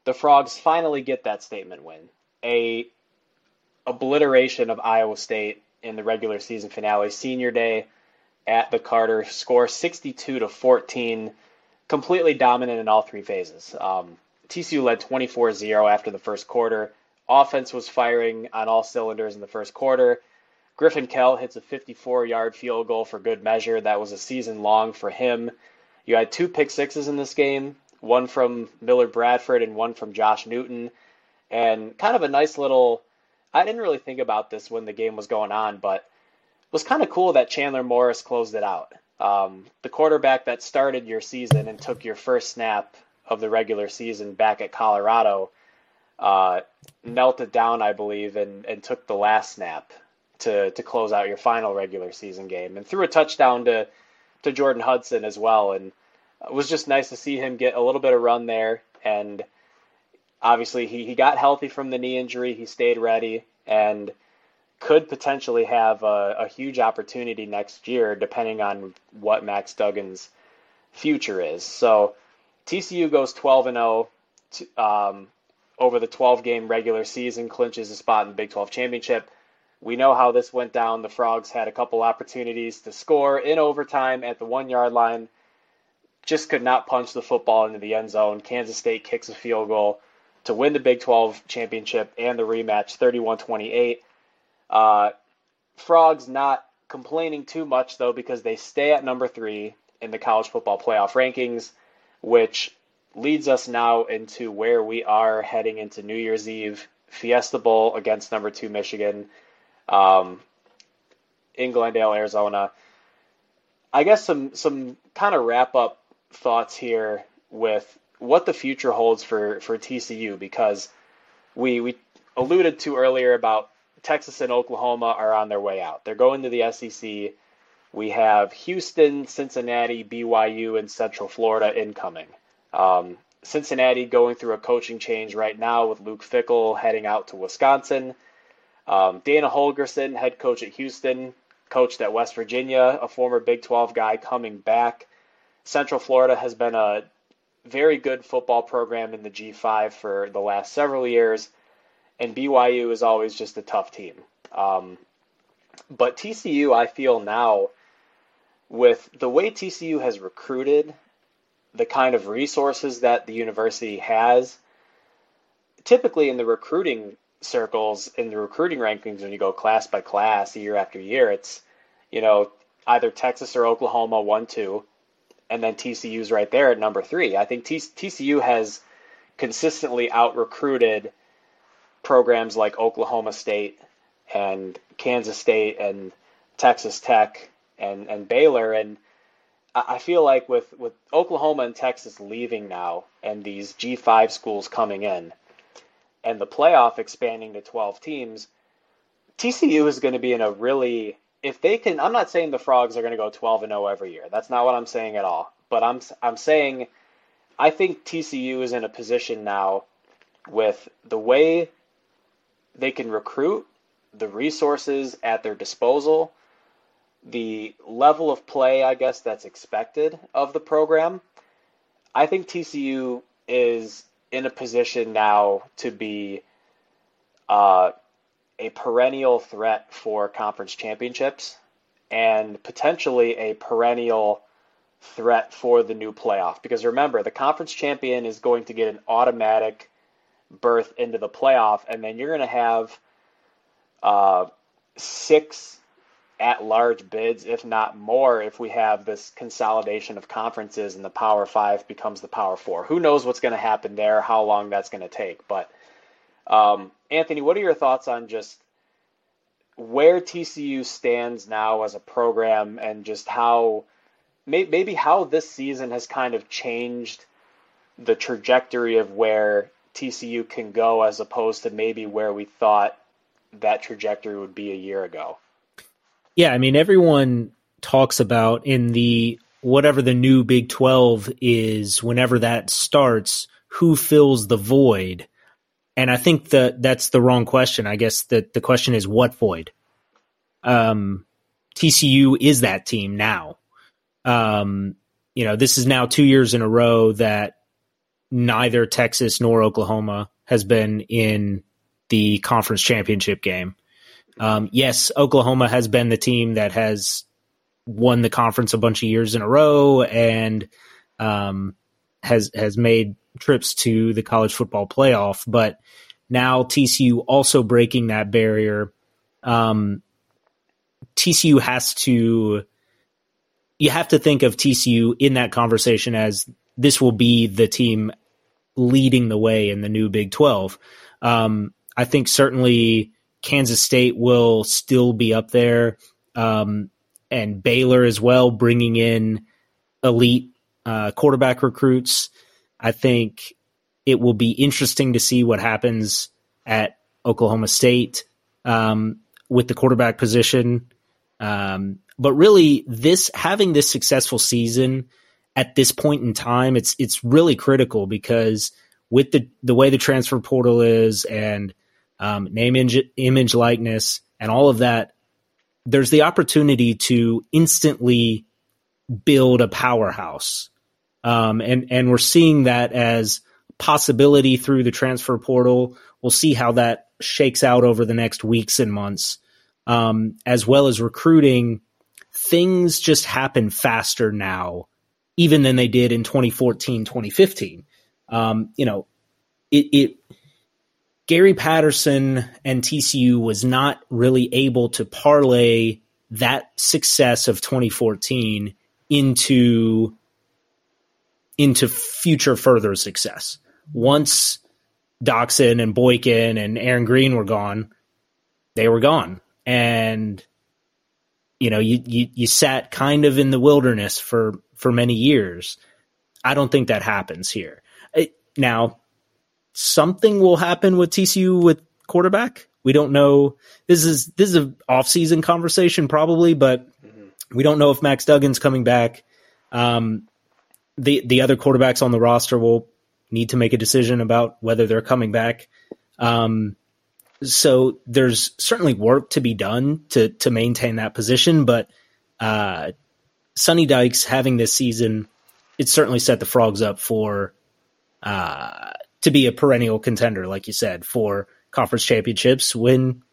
the Frogs finally get that statement win. A obliteration of Iowa State in the regular season finale, senior day at the Carter, score 62 to 14, completely dominant in all three phases. Um, TCU led 24 0 after the first quarter. Offense was firing on all cylinders in the first quarter. Griffin Kell hits a 54 yard field goal for good measure. That was a season long for him. You had two pick sixes in this game one from Miller Bradford and one from Josh Newton. And kind of a nice little. I didn't really think about this when the game was going on, but was kind of cool that Chandler Morris closed it out. Um, the quarterback that started your season and took your first snap of the regular season back at Colorado uh, knelt it down, I believe, and, and took the last snap to, to close out your final regular season game and threw a touchdown to, to Jordan Hudson as well. And it was just nice to see him get a little bit of run there. And obviously, he, he got healthy from the knee injury, he stayed ready. And could potentially have a, a, huge opportunity next year, depending on what Max Duggan's future is. So TCU goes 12 and 0 um, over the 12 game regular season, clinches a spot in the Big 12 championship. We know how this went down. The Frogs had a couple opportunities to score in overtime at the one yard line, just could not punch the football into the end zone. Kansas State kicks a field goal to win the Big 12 championship and the rematch 31 28. Uh, Frogs not complaining too much though because they stay at number three in the college football playoff rankings, which leads us now into where we are heading into New Year's Eve Fiesta Bowl against number two Michigan um, in Glendale, Arizona. I guess some some kind of wrap up thoughts here with what the future holds for for TCU because we we alluded to earlier about Texas and Oklahoma are on their way out. They're going to the SEC. We have Houston, Cincinnati, BYU, and Central Florida incoming. Um, Cincinnati going through a coaching change right now with Luke Fickell heading out to Wisconsin. Um, Dana Holgorsen, head coach at Houston, coached at West Virginia, a former Big 12 guy coming back. Central Florida has been a very good football program in the G5 for the last several years, and BYU is always just a tough team. Um, but TCU, I feel now, with the way TCU has recruited, the kind of resources that the university has, typically in the recruiting circles, in the recruiting rankings, when you go class by class year after year, it's, you know, either Texas or Oklahoma, one, two, and then TCU's right there at number three. I think T- TCU has consistently out recruited programs like Oklahoma State and Kansas State and Texas Tech and, and Baylor. And I feel like with, with Oklahoma and Texas leaving now and these G5 schools coming in and the playoff expanding to 12 teams, TCU is going to be in a really if they can I'm not saying the Frogs are going to go 12 and 0 every year. That's not what I'm saying at all. But I'm I'm saying I think TCU is in a position now with the way they can recruit, the resources at their disposal, the level of play, I guess, that's expected of the program, I think TCU is in a position now to be uh, a perennial threat for conference championships and potentially a perennial threat for the new playoff. Because remember, the conference champion is going to get an automatic berth into the playoff, and then you're going to have uh, six at large bids, if not more, if we have this consolidation of conferences and the Power Five becomes the Power Four. Who knows what's going to happen there, how long that's going to take. But, um, Anthony, what are your thoughts on just where TCU stands now as a program and just how maybe how this season has kind of changed the trajectory of where TCU can go as opposed to maybe where we thought that trajectory would be a year ago? Yeah, I mean, everyone talks about in the whatever the new Big 12 is, whenever that starts, who fills the void? And I think that that's the wrong question. I guess that the question is what void? Um, TCU is that team now. Um, you know, this is now two years in a row that neither Texas nor Oklahoma has been in the conference championship game. Um, yes, Oklahoma has been the team that has won the conference a bunch of years in a row and um, has has made trips to the college football playoff. But now TCU also breaking that barrier. Um, TCU has to. You have to think of TCU in that conversation as this will be the team leading the way in the new Big Twelve. Um, I think certainly Kansas State will still be up there, um, and Baylor as well, bringing in elite uh, quarterback recruits. I think it will be interesting to see what happens at Oklahoma State um, with the quarterback position. Um, but really, this having this successful season at this point in time, it's it's really critical because with the the way the transfer portal is and um, name, image, image, likeness, and all of that, there's the opportunity to instantly build a powerhouse. Um, and, and we're seeing that as possibility through the transfer portal. We'll see how that shakes out over the next weeks and months. Um, as well as recruiting, things just happen faster now, even than they did in 2014, 2015. Um, you know, it, it Gary Patterson and TCU was not really able to parlay that success of 2014 into into future further success. Once Doctson and Boykin and Aaron Green were gone, they were gone. And you know, you, you you sat kind of in the wilderness for for many years. I don't think that happens here. It, now, something will happen with TCU with quarterback. We don't know. This is this is an off-season conversation probably, but mm-hmm. we don't know if Max Duggan's coming back. Um, the the other quarterbacks on the roster will need to make a decision about whether they're coming back. Um, so there's certainly work to be done to to maintain that position, but uh, Sonny Dykes having this season, it certainly set the Frogs up for uh, to be a perennial contender, like you said, for conference championships. When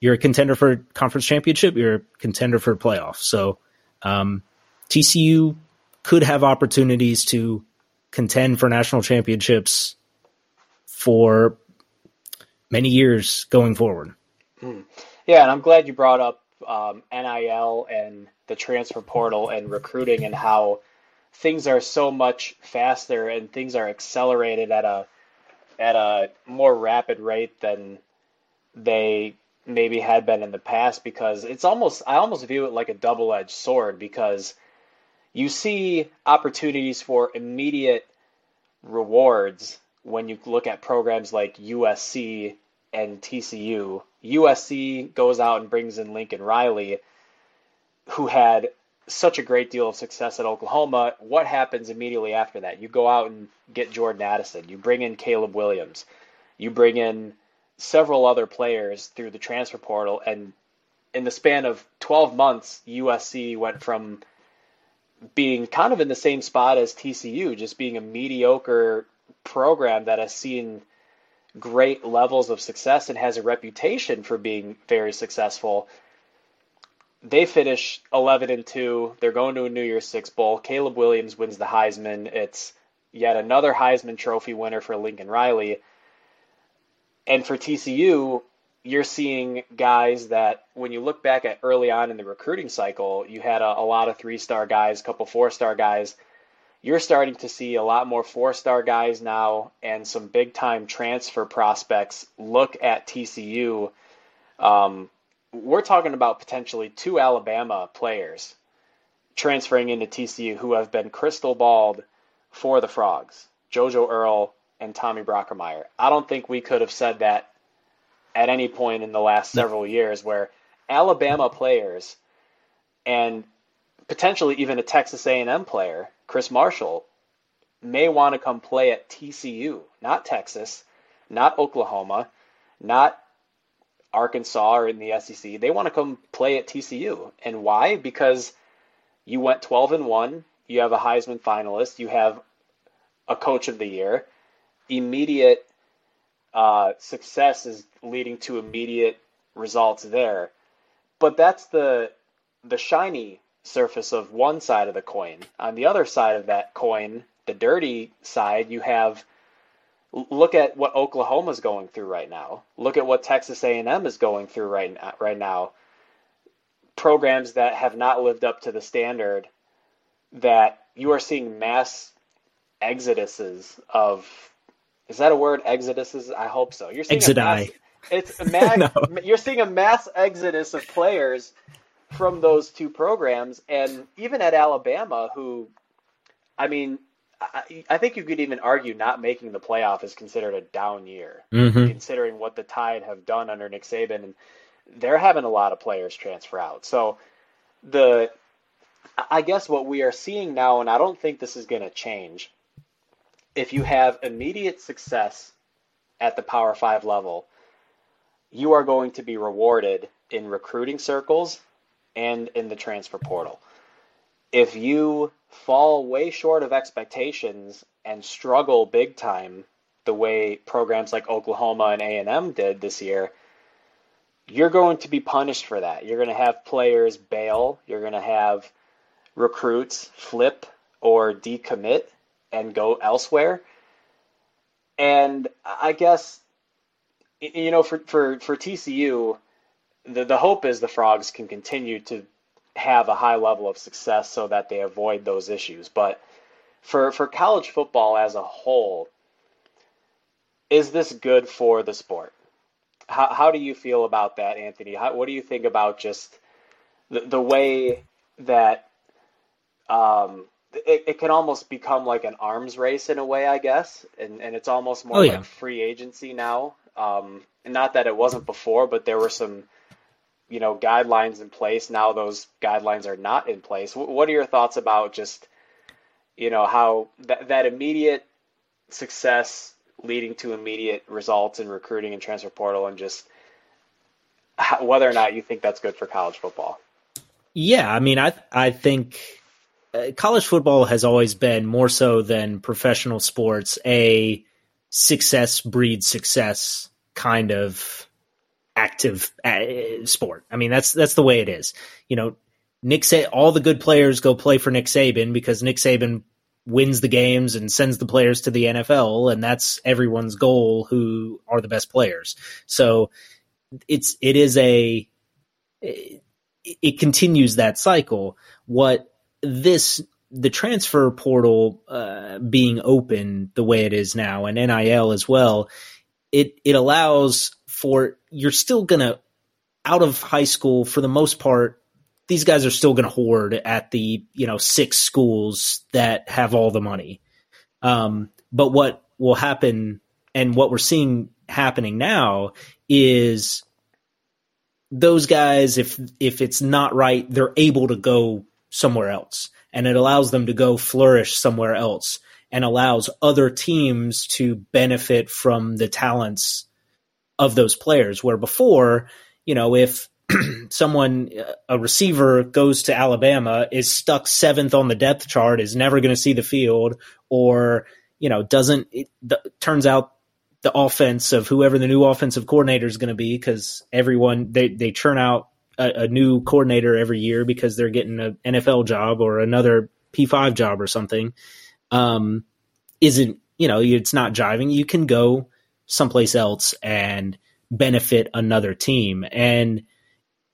you're a contender for conference championship, you're a contender for playoff. So um, TCU could have opportunities to contend for national championships for many years going forward. Mm. Yeah, and I'm glad you brought up um, NIL and the transfer portal and recruiting and how things are so much faster and things are accelerated at a at a more rapid rate than they maybe had been in the past because it's almost I almost view it like a double-edged sword because you see opportunities for immediate rewards when you look at programs like USC and TCU. USC goes out and brings in Lincoln Riley, who had such a great deal of success at Oklahoma. What happens immediately after that? You go out and get Jordan Addison. You bring in Caleb Williams. You bring in several other players through the transfer portal. And in the span of 12 months, USC went from being kind of in the same spot as TCU, just being a mediocre program that has seen great levels of success and has a reputation for being very successful. They finish 11 and 2. They're going to a New Year's Six Bowl. Caleb Williams wins the Heisman. It's yet another Heisman Trophy winner for Lincoln Riley. And for TCU, you're seeing guys that when you look back at early on in the recruiting cycle, you had a, a lot of three star guys, a couple four star guys. You're starting to see a lot more four star guys now and some big time transfer prospects look at TCU. Um, we're talking about potentially two Alabama players transferring into TCU who have been crystal balled for the Frogs JoJo Earle and Tommy Brockermyer. I don't think we could have said that at any point in the last several years where Alabama players and potentially even a Texas A&M player, Chris Marshall, may want to come play at TCU, not Texas, not Oklahoma, not Arkansas or in the SEC. They want to come play at TCU. And why? Because you went 12 and 1, you have a Heisman finalist, you have a coach of the year, immediate uh, success is leading to immediate results there. But that's the the shiny surface of one side of the coin. On the other side of that coin, the dirty side, you have look at what Oklahoma's going through right now. Look at what Texas A&M is going through right now, right now. Programs that have not lived up to the standard that you are seeing mass exoduses of is that a word? exoduses? I hope so. You're seeing Exodi. Mass, it's a mass, [LAUGHS] no. You're seeing a mass exodus of players from those two programs, and even at Alabama, who, I mean, I, I think you could even argue not making the playoff is considered a down year, mm-hmm. considering what the Tide have done under Nick Saban, and they're having a lot of players transfer out. So the I guess what we are seeing now, and I don't think this is going to change, if you have immediate success at the Power Five level, you are going to be rewarded in recruiting circles and in the transfer portal. If you fall way short of expectations and struggle big time the way programs like Oklahoma and A&M did this year, you're going to be punished for that. You're going to have players bail, you're going to have recruits flip or decommit and go elsewhere. And I guess you know for for for TCU, the the hope is the Frogs can continue to have a high level of success so that they avoid those issues. But for for college football as a whole, is this good for the sport? How how do you feel about that, Anthony? How, what do you think about just the the way that um, it, it can almost become like an arms race in a way, I guess, and and it's almost more oh, yeah. like free agency now. Um, and not that it wasn't before, but there were some, you know, guidelines in place. Now those guidelines are not in place. what are your thoughts about just, you know, how that that immediate success leading to immediate results in recruiting and transfer portal, and just how, whether or not you think that's good for college football? Yeah, I mean, I I think uh, college football has always been more so than professional sports a success breeds success kind of active uh, sport. I mean, that's that's the way it is. You know, Nick say all the good players go play for Nick Saban because Nick Saban wins the games and sends the players to the NFL, and that's everyone's goal who are the best players. So it's it is a it, it continues that cycle. What this the transfer portal uh, being open the way it is now and NIL as well, it it allows for you're still gonna out of high school for the most part. These guys are still going to hoard at the you know six schools that have all the money. Um, but what will happen, and what we're seeing happening now, is those guys, if if it's not right, they're able to go somewhere else and it allows them to go flourish somewhere else and allows other teams to benefit from the talents of those players. Where before, you know, if [CLEARS THROAT] someone, a receiver goes to Alabama, is stuck seventh on the depth chart, is never going to see the field, or, you know, doesn't, it, turns out the offense of whoever the new offensive coordinator is going to be, because everyone, they, they churn out a, a, new coordinator every year because they're getting an NFL job or another P5 job or something, um, isn't, you know, it's not jiving. You can go someplace else and benefit another team. And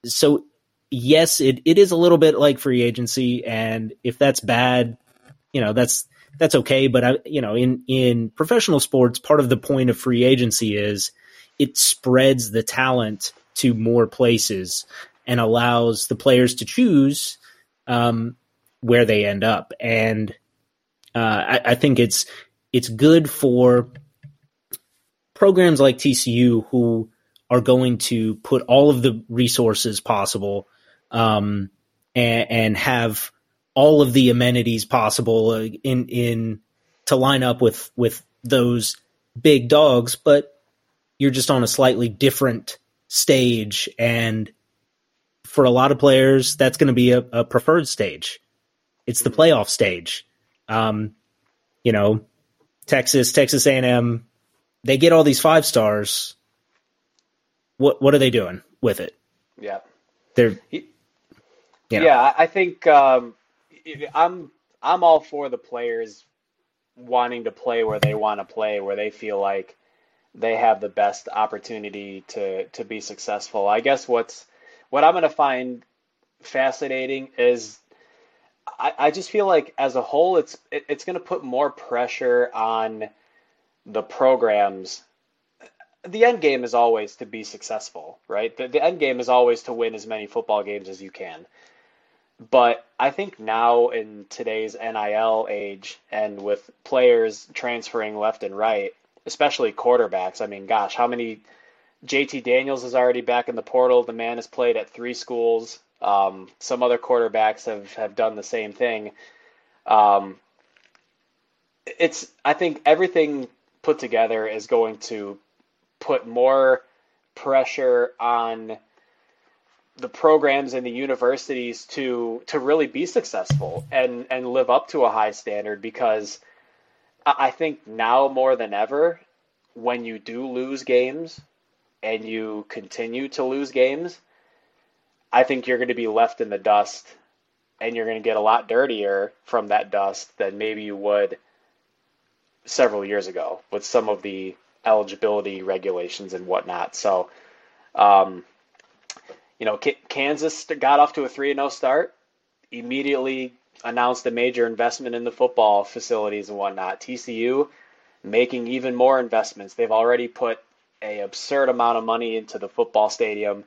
so, yes, it, it is a little bit like free agency. And if that's bad, you know, that's, that's okay. But I, you know, in, in professional sports, part of the point of free agency is it spreads the talent to more places and allows the players to choose um, where they end up. And uh, I, I, think it's it's good for programs like TCU who are going to put all of the resources possible um, and, and, have all of the amenities possible uh, in in to line up with with those big dogs, but you're just on a slightly different stage and for a lot of players, that's going to be a, a, preferred stage. It's the playoff stage. Um, you know, Texas, Texas A&M, they get all these five stars. What what are they doing with it? Yeah, they're. You know. Yeah, I think um, I'm I'm all for the players wanting to play where they want to play, where they feel like they have the best opportunity to to be successful. I guess what's what I'm going to find fascinating is I, I just feel like as a whole, it's it, it's going to put more pressure on the programs. The end game is always to be successful, right? The, the end game is always to win as many football games as you can. But I think now in today's NIL age and with players transferring left and right, especially quarterbacks, I mean, gosh, how many JT Daniels is already back in the portal. The man has played at three schools. Um, some other quarterbacks have, have done the same thing. Um, it's I think everything put together is going to put more pressure on the programs and the universities to to really be successful and and live up to a high standard because I think now more than ever when you do lose games and you continue to lose games, I think you're going to be left in the dust and you're going to get a lot dirtier from that dust than maybe you would several years ago with some of the eligibility regulations and whatnot. So, um, you know, K- Kansas got off to a 3 0 start, immediately announced a major investment in the football facilities and whatnot. TCU making even more investments. They've already put a absurd amount of money into the football stadium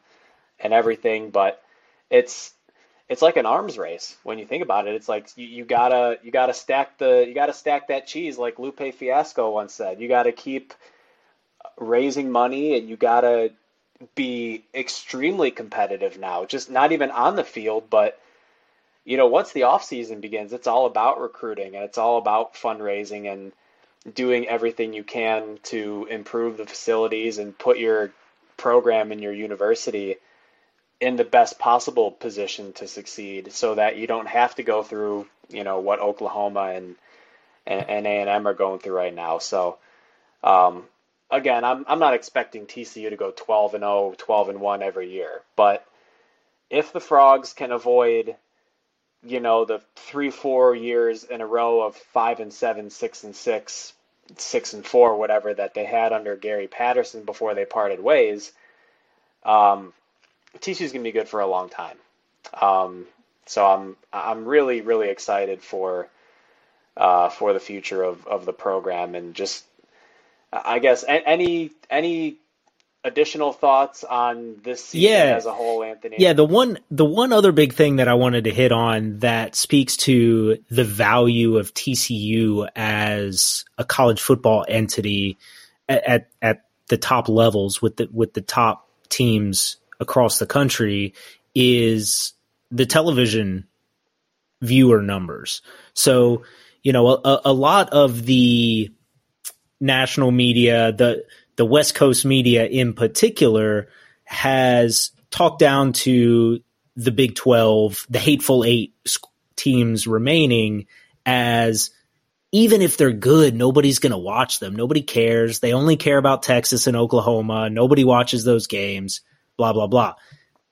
and everything, but it's it's like an arms race when you think about it. It's like you, you gotta you gotta stack the you gotta stack that cheese like Lupe Fiasco once said. You gotta keep raising money and you got to be extremely competitive now. Just not even on the field, but you know, once the off season begins, it's all about recruiting and it's all about fundraising and doing everything you can to improve the facilities and put your program in your university in the best possible position to succeed so that you don't have to go through, you know, what Oklahoma and and A&M are going through right now. So um, again, I'm I'm not expecting TCU to go 12 and 0, 12 and 1 every year, but if the Frogs can avoid you know the 3 4 years in a row of 5 and 7, 6 and 6, 6 and 4 whatever that they had under Gary Patterson before they parted ways, um TCU's going to be good for a long time. Um, so I'm I'm really really excited for uh, for the future of, of the program and just I guess any any additional thoughts on this season yeah. as a whole, Anthony? Yeah, the one the one other big thing that I wanted to hit on that speaks to the value of TCU as a college football entity at at, at the top levels with the with the top teams across the country is the television viewer numbers. So, you know, a, a lot of the national media, the the West Coast media in particular, has talked down to the Big Twelve, the hateful eight teams remaining as even if they're good, nobody's going to watch them. Nobody cares. They only care about Texas and Oklahoma. Nobody watches those games blah blah blah.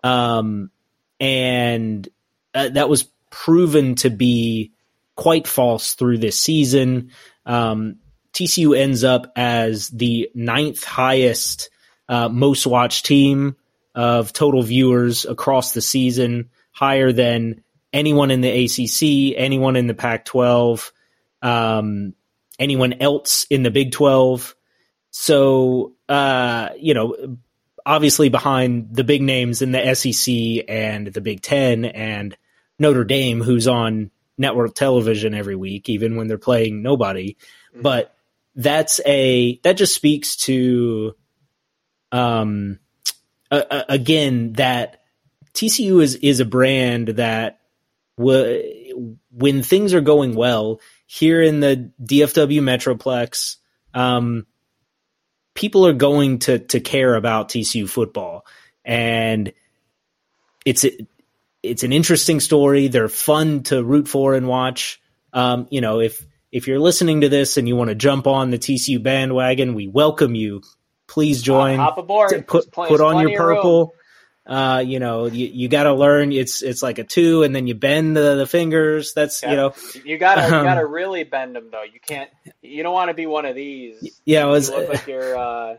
Um, and uh, that was proven to be quite false through this season. Um, TCU ends up as the ninth highest uh, most watched team of total viewers across the season, higher than anyone in the ACC, anyone in the Pac 12, um, anyone else in the Big 12. So, uh, you know, obviously behind the big names in the SEC and the Big Ten and Notre Dame, who's on network television every week, even when they're playing nobody. Mm-hmm. But that's a that just speaks to, um, uh, again that TCU is is a brand that w- when things are going well here in the DFW Metroplex. Um, people are going to to care about TCU football, and it's it's an interesting story. They're fun to root for and watch. Um, you know, if if you're listening to this and you want to jump on the TCU bandwagon, we welcome you. Please join. Uh, hop aboard. Put put on your purple. Uh, you know, you, you got to learn. It's it's like a two, and then you bend the, the fingers. That's yeah. you know, you gotta um, you gotta really bend them though. You can't. You don't want to be one of these. Yeah, it was you look like you're uh,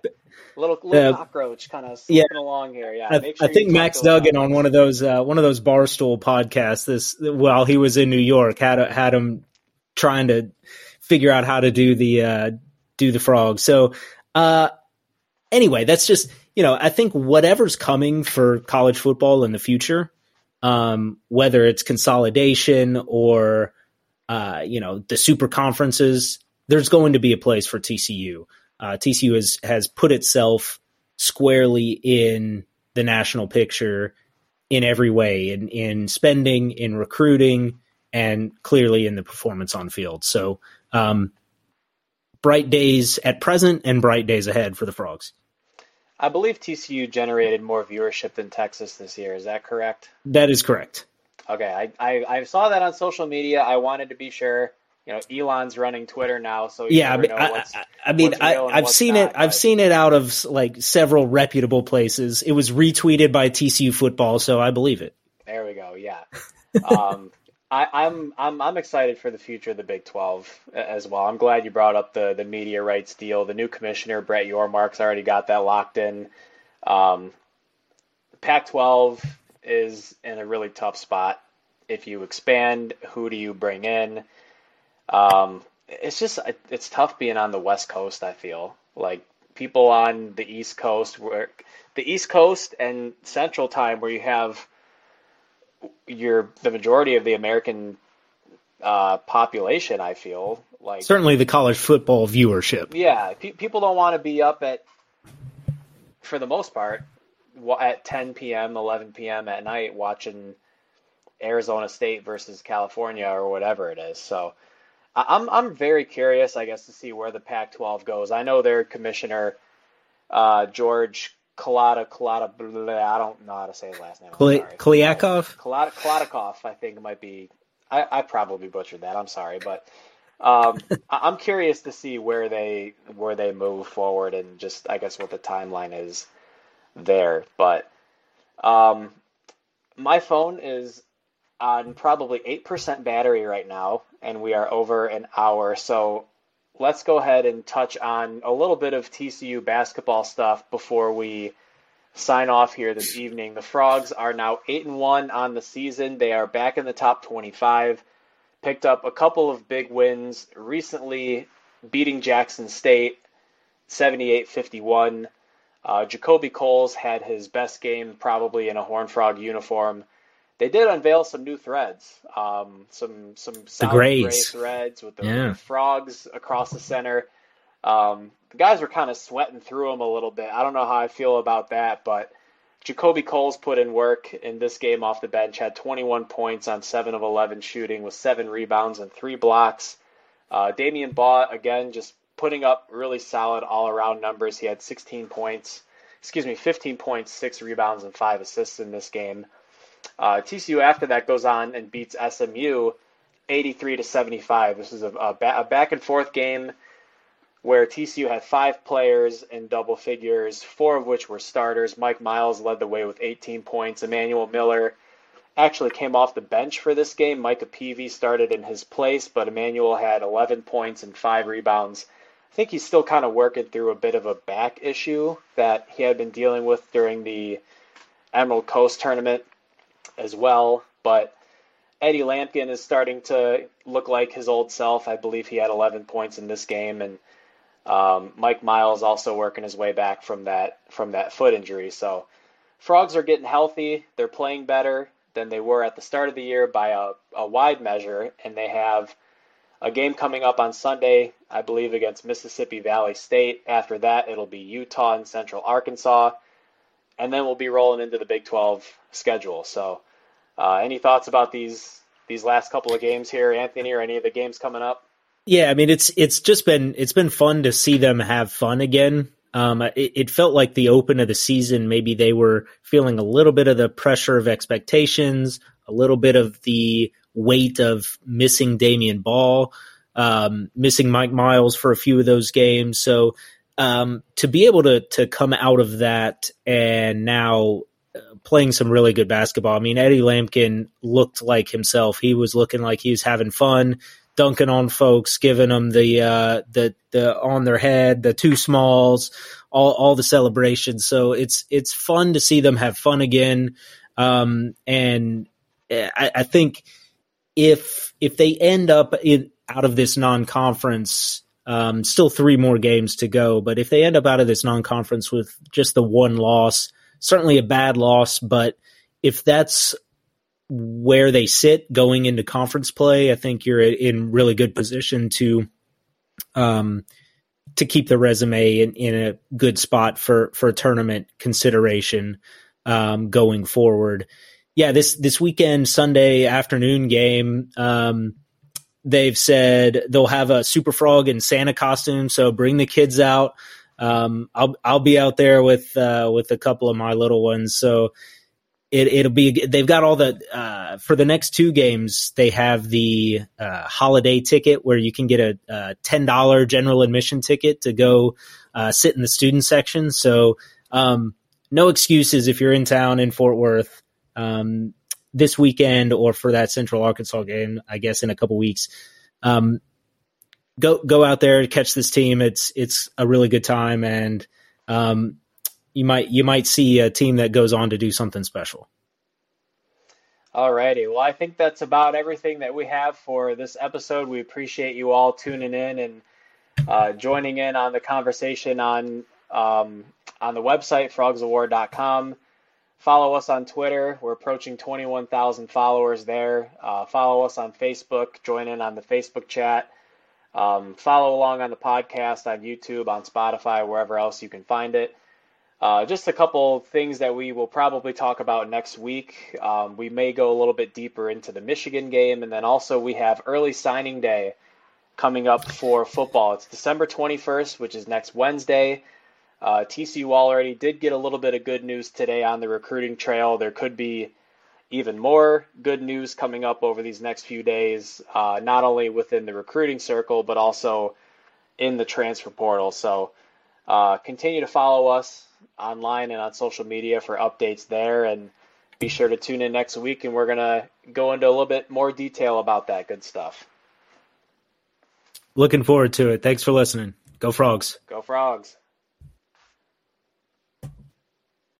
little little uh, cockroach kind of slipping yeah, along here. Yeah, I, sure I think Max Duggan on one of those uh, one of those barstool podcasts this while he was in New York had had him trying to figure out how to do the uh, do the frog. So uh, anyway, that's just you know, I think whatever's coming for college football in the future, um, whether it's consolidation or, uh, you know, the super conferences, there's going to be a place for TCU. Uh, TCU has, has put itself squarely in the national picture in every way, in, in spending, in recruiting, and clearly in the performance on field. So, um, bright days at present and bright days ahead for the Frogs. I believe TCU generated more viewership than Texas this year. Is that correct? That is correct. Okay, I, I, I saw that on social media. I wanted to be sure. You know, Elon's running Twitter now, so yeah. I mean, I, I, mean, I, have seen not, it. I've seen it out of like several reputable places. It was retweeted by TCU football, so I believe it. There we go. Yeah. Um, I, am I'm, I'm I'm excited for the future of the Big 12 as well. I'm glad you brought up the the media rights deal. The new commissioner Brett Yormark's already got that locked in. Um, Pac-12 is in a really tough spot. If you expand, who do you bring in? Um, it's just it's tough being on the West Coast. I feel like people on the East Coast, where the East Coast and Central Time, where you have you're the majority of the American uh, population. I feel like certainly the college football viewership. Yeah, pe- people don't want to be up at for the most part, at 10 p.m., 11 p.m. at night, watching Arizona State versus California or whatever it is. So I'm I'm very curious, I guess, to see where the Pac-12 goes. I know their commissioner, uh, George Kalata Kalata. I don't know how to say his last name. Kliavkoff. Kalata Kliavkoff, I think might be. I, I probably butchered that. I'm sorry, but um, [LAUGHS] I'm curious to see where they where they move forward and just I guess what the timeline is there. But um, my phone is on probably 8% battery right now, and we are over an hour. So let's go ahead and touch on a little bit of TCU basketball stuff before we sign off here this evening. The Frogs are now 8 and 1 on the season. They are back in the top 25. Picked up a couple of big wins recently, beating Jackson State 78 51. Uh, JaKobe Coles had his best game probably in a Horn Frog uniform they did unveil some new threads, um, some some solid gray threads with the yeah. frogs across the center. Um, the guys were kind of sweating through them a little bit. I don't know how I feel about that, but JaKobe Coles put in work in this game off the bench, had 21 points on 7 of 11 shooting with 7 rebounds and 3 blocks. Uh, Damion Baugh, again, just putting up really solid all around numbers. He had 16 points, excuse me, 15 points, 6 rebounds, and 5 assists in this game. Uh, TCU after that goes on and beats SMU 83 to 75. This is a, a, ba- a back and forth game where TCU had five players in double figures, four of which were starters. Mike Miles led the way with 18 points. Emanuel Miller actually came off the bench for this game. Micah Peavy started in his place, but Emanuel had 11 points and five rebounds. I think he's still kind of working through a bit of a back issue that he had been dealing with during the Emerald Coast tournament as well. But Eddie Lampkin is starting to look like his old self. I believe he had 11 points in this game, and um, Mike Miles also working his way back from that from that foot injury. So frogs are getting healthy. They're playing better than they were at the start of the year by a, a wide measure, and they have a game coming up on Sunday, I believe, against Mississippi Valley State. After that, it'll be Utah and Central Arkansas, and then we'll be rolling into the Big 12 schedule. So uh, any thoughts about these these last couple of games here, Anthony, or any of the games coming up? Yeah, I mean it's it's just been it's been fun to see them have fun again. Um, it, it, felt like the open of the season, maybe they were feeling a little bit of the pressure of expectations, a little bit of the weight of missing Damion Baugh, um, missing Mike Miles for a few of those games. So um, to be able to to come out of that and now playing some really good basketball. I mean, Eddie Lampkin looked like himself. He was looking like he was having fun, dunking on folks, giving them the uh, the the on their head, the two smalls, all all the celebrations. So it's it's fun to see them have fun again. Um, and I, I think if if they end up in out of this non-conference um, still three more games to go. But if they end up out of this non-conference with just the one loss, certainly a bad loss, but if that's where they sit going into conference play, I think you're in really good position to um, to keep the resume in, in a good spot for for tournament consideration um, going forward. Yeah, this this weekend Sunday afternoon game. Um, they've said they'll have a Super Frog and Santa costume, so bring the kids out um, I'll I'll be out there with uh, with a couple of my little ones. So it it'll be they've got all the uh, for the next two games they have the uh, holiday ticket where you can get a, a ten dollar general admission ticket to go uh, sit in the student section. So um, no excuses if you're in town in Fort Worth. Um, this weekend or for that Central Arkansas game, I guess in a couple weeks. Um, go go out there catch this team. It's it's a really good time, and um, you might you might see a team that goes on to do something special. Alrighty, well, I think that's about everything that we have for this episode. We appreciate you all tuning in and uh, joining in on the conversation on um, on the website frogsowar.com. Follow us on Twitter. We're approaching 21,000 followers there. Uh, follow us on Facebook. Join in on the Facebook chat. Um, follow along on the podcast on YouTube, on Spotify, wherever else you can find it. Uh, just a couple things that we will probably talk about next week. Um, we may go a little bit deeper into the Michigan game, and then also we have early signing day coming up for football. It's December 21st, which is next Wednesday. Uh, TCU already did get a little bit of good news today on the recruiting trail. There could be even more good news coming up over these next few days, uh, not only within the recruiting circle, but also in the transfer portal. So uh, continue to follow us online and on social media for updates there. And be sure to tune in next week, and we're going to go into a little bit more detail about that good stuff. Looking forward to it. Thanks for listening. Go Frogs. Go Frogs.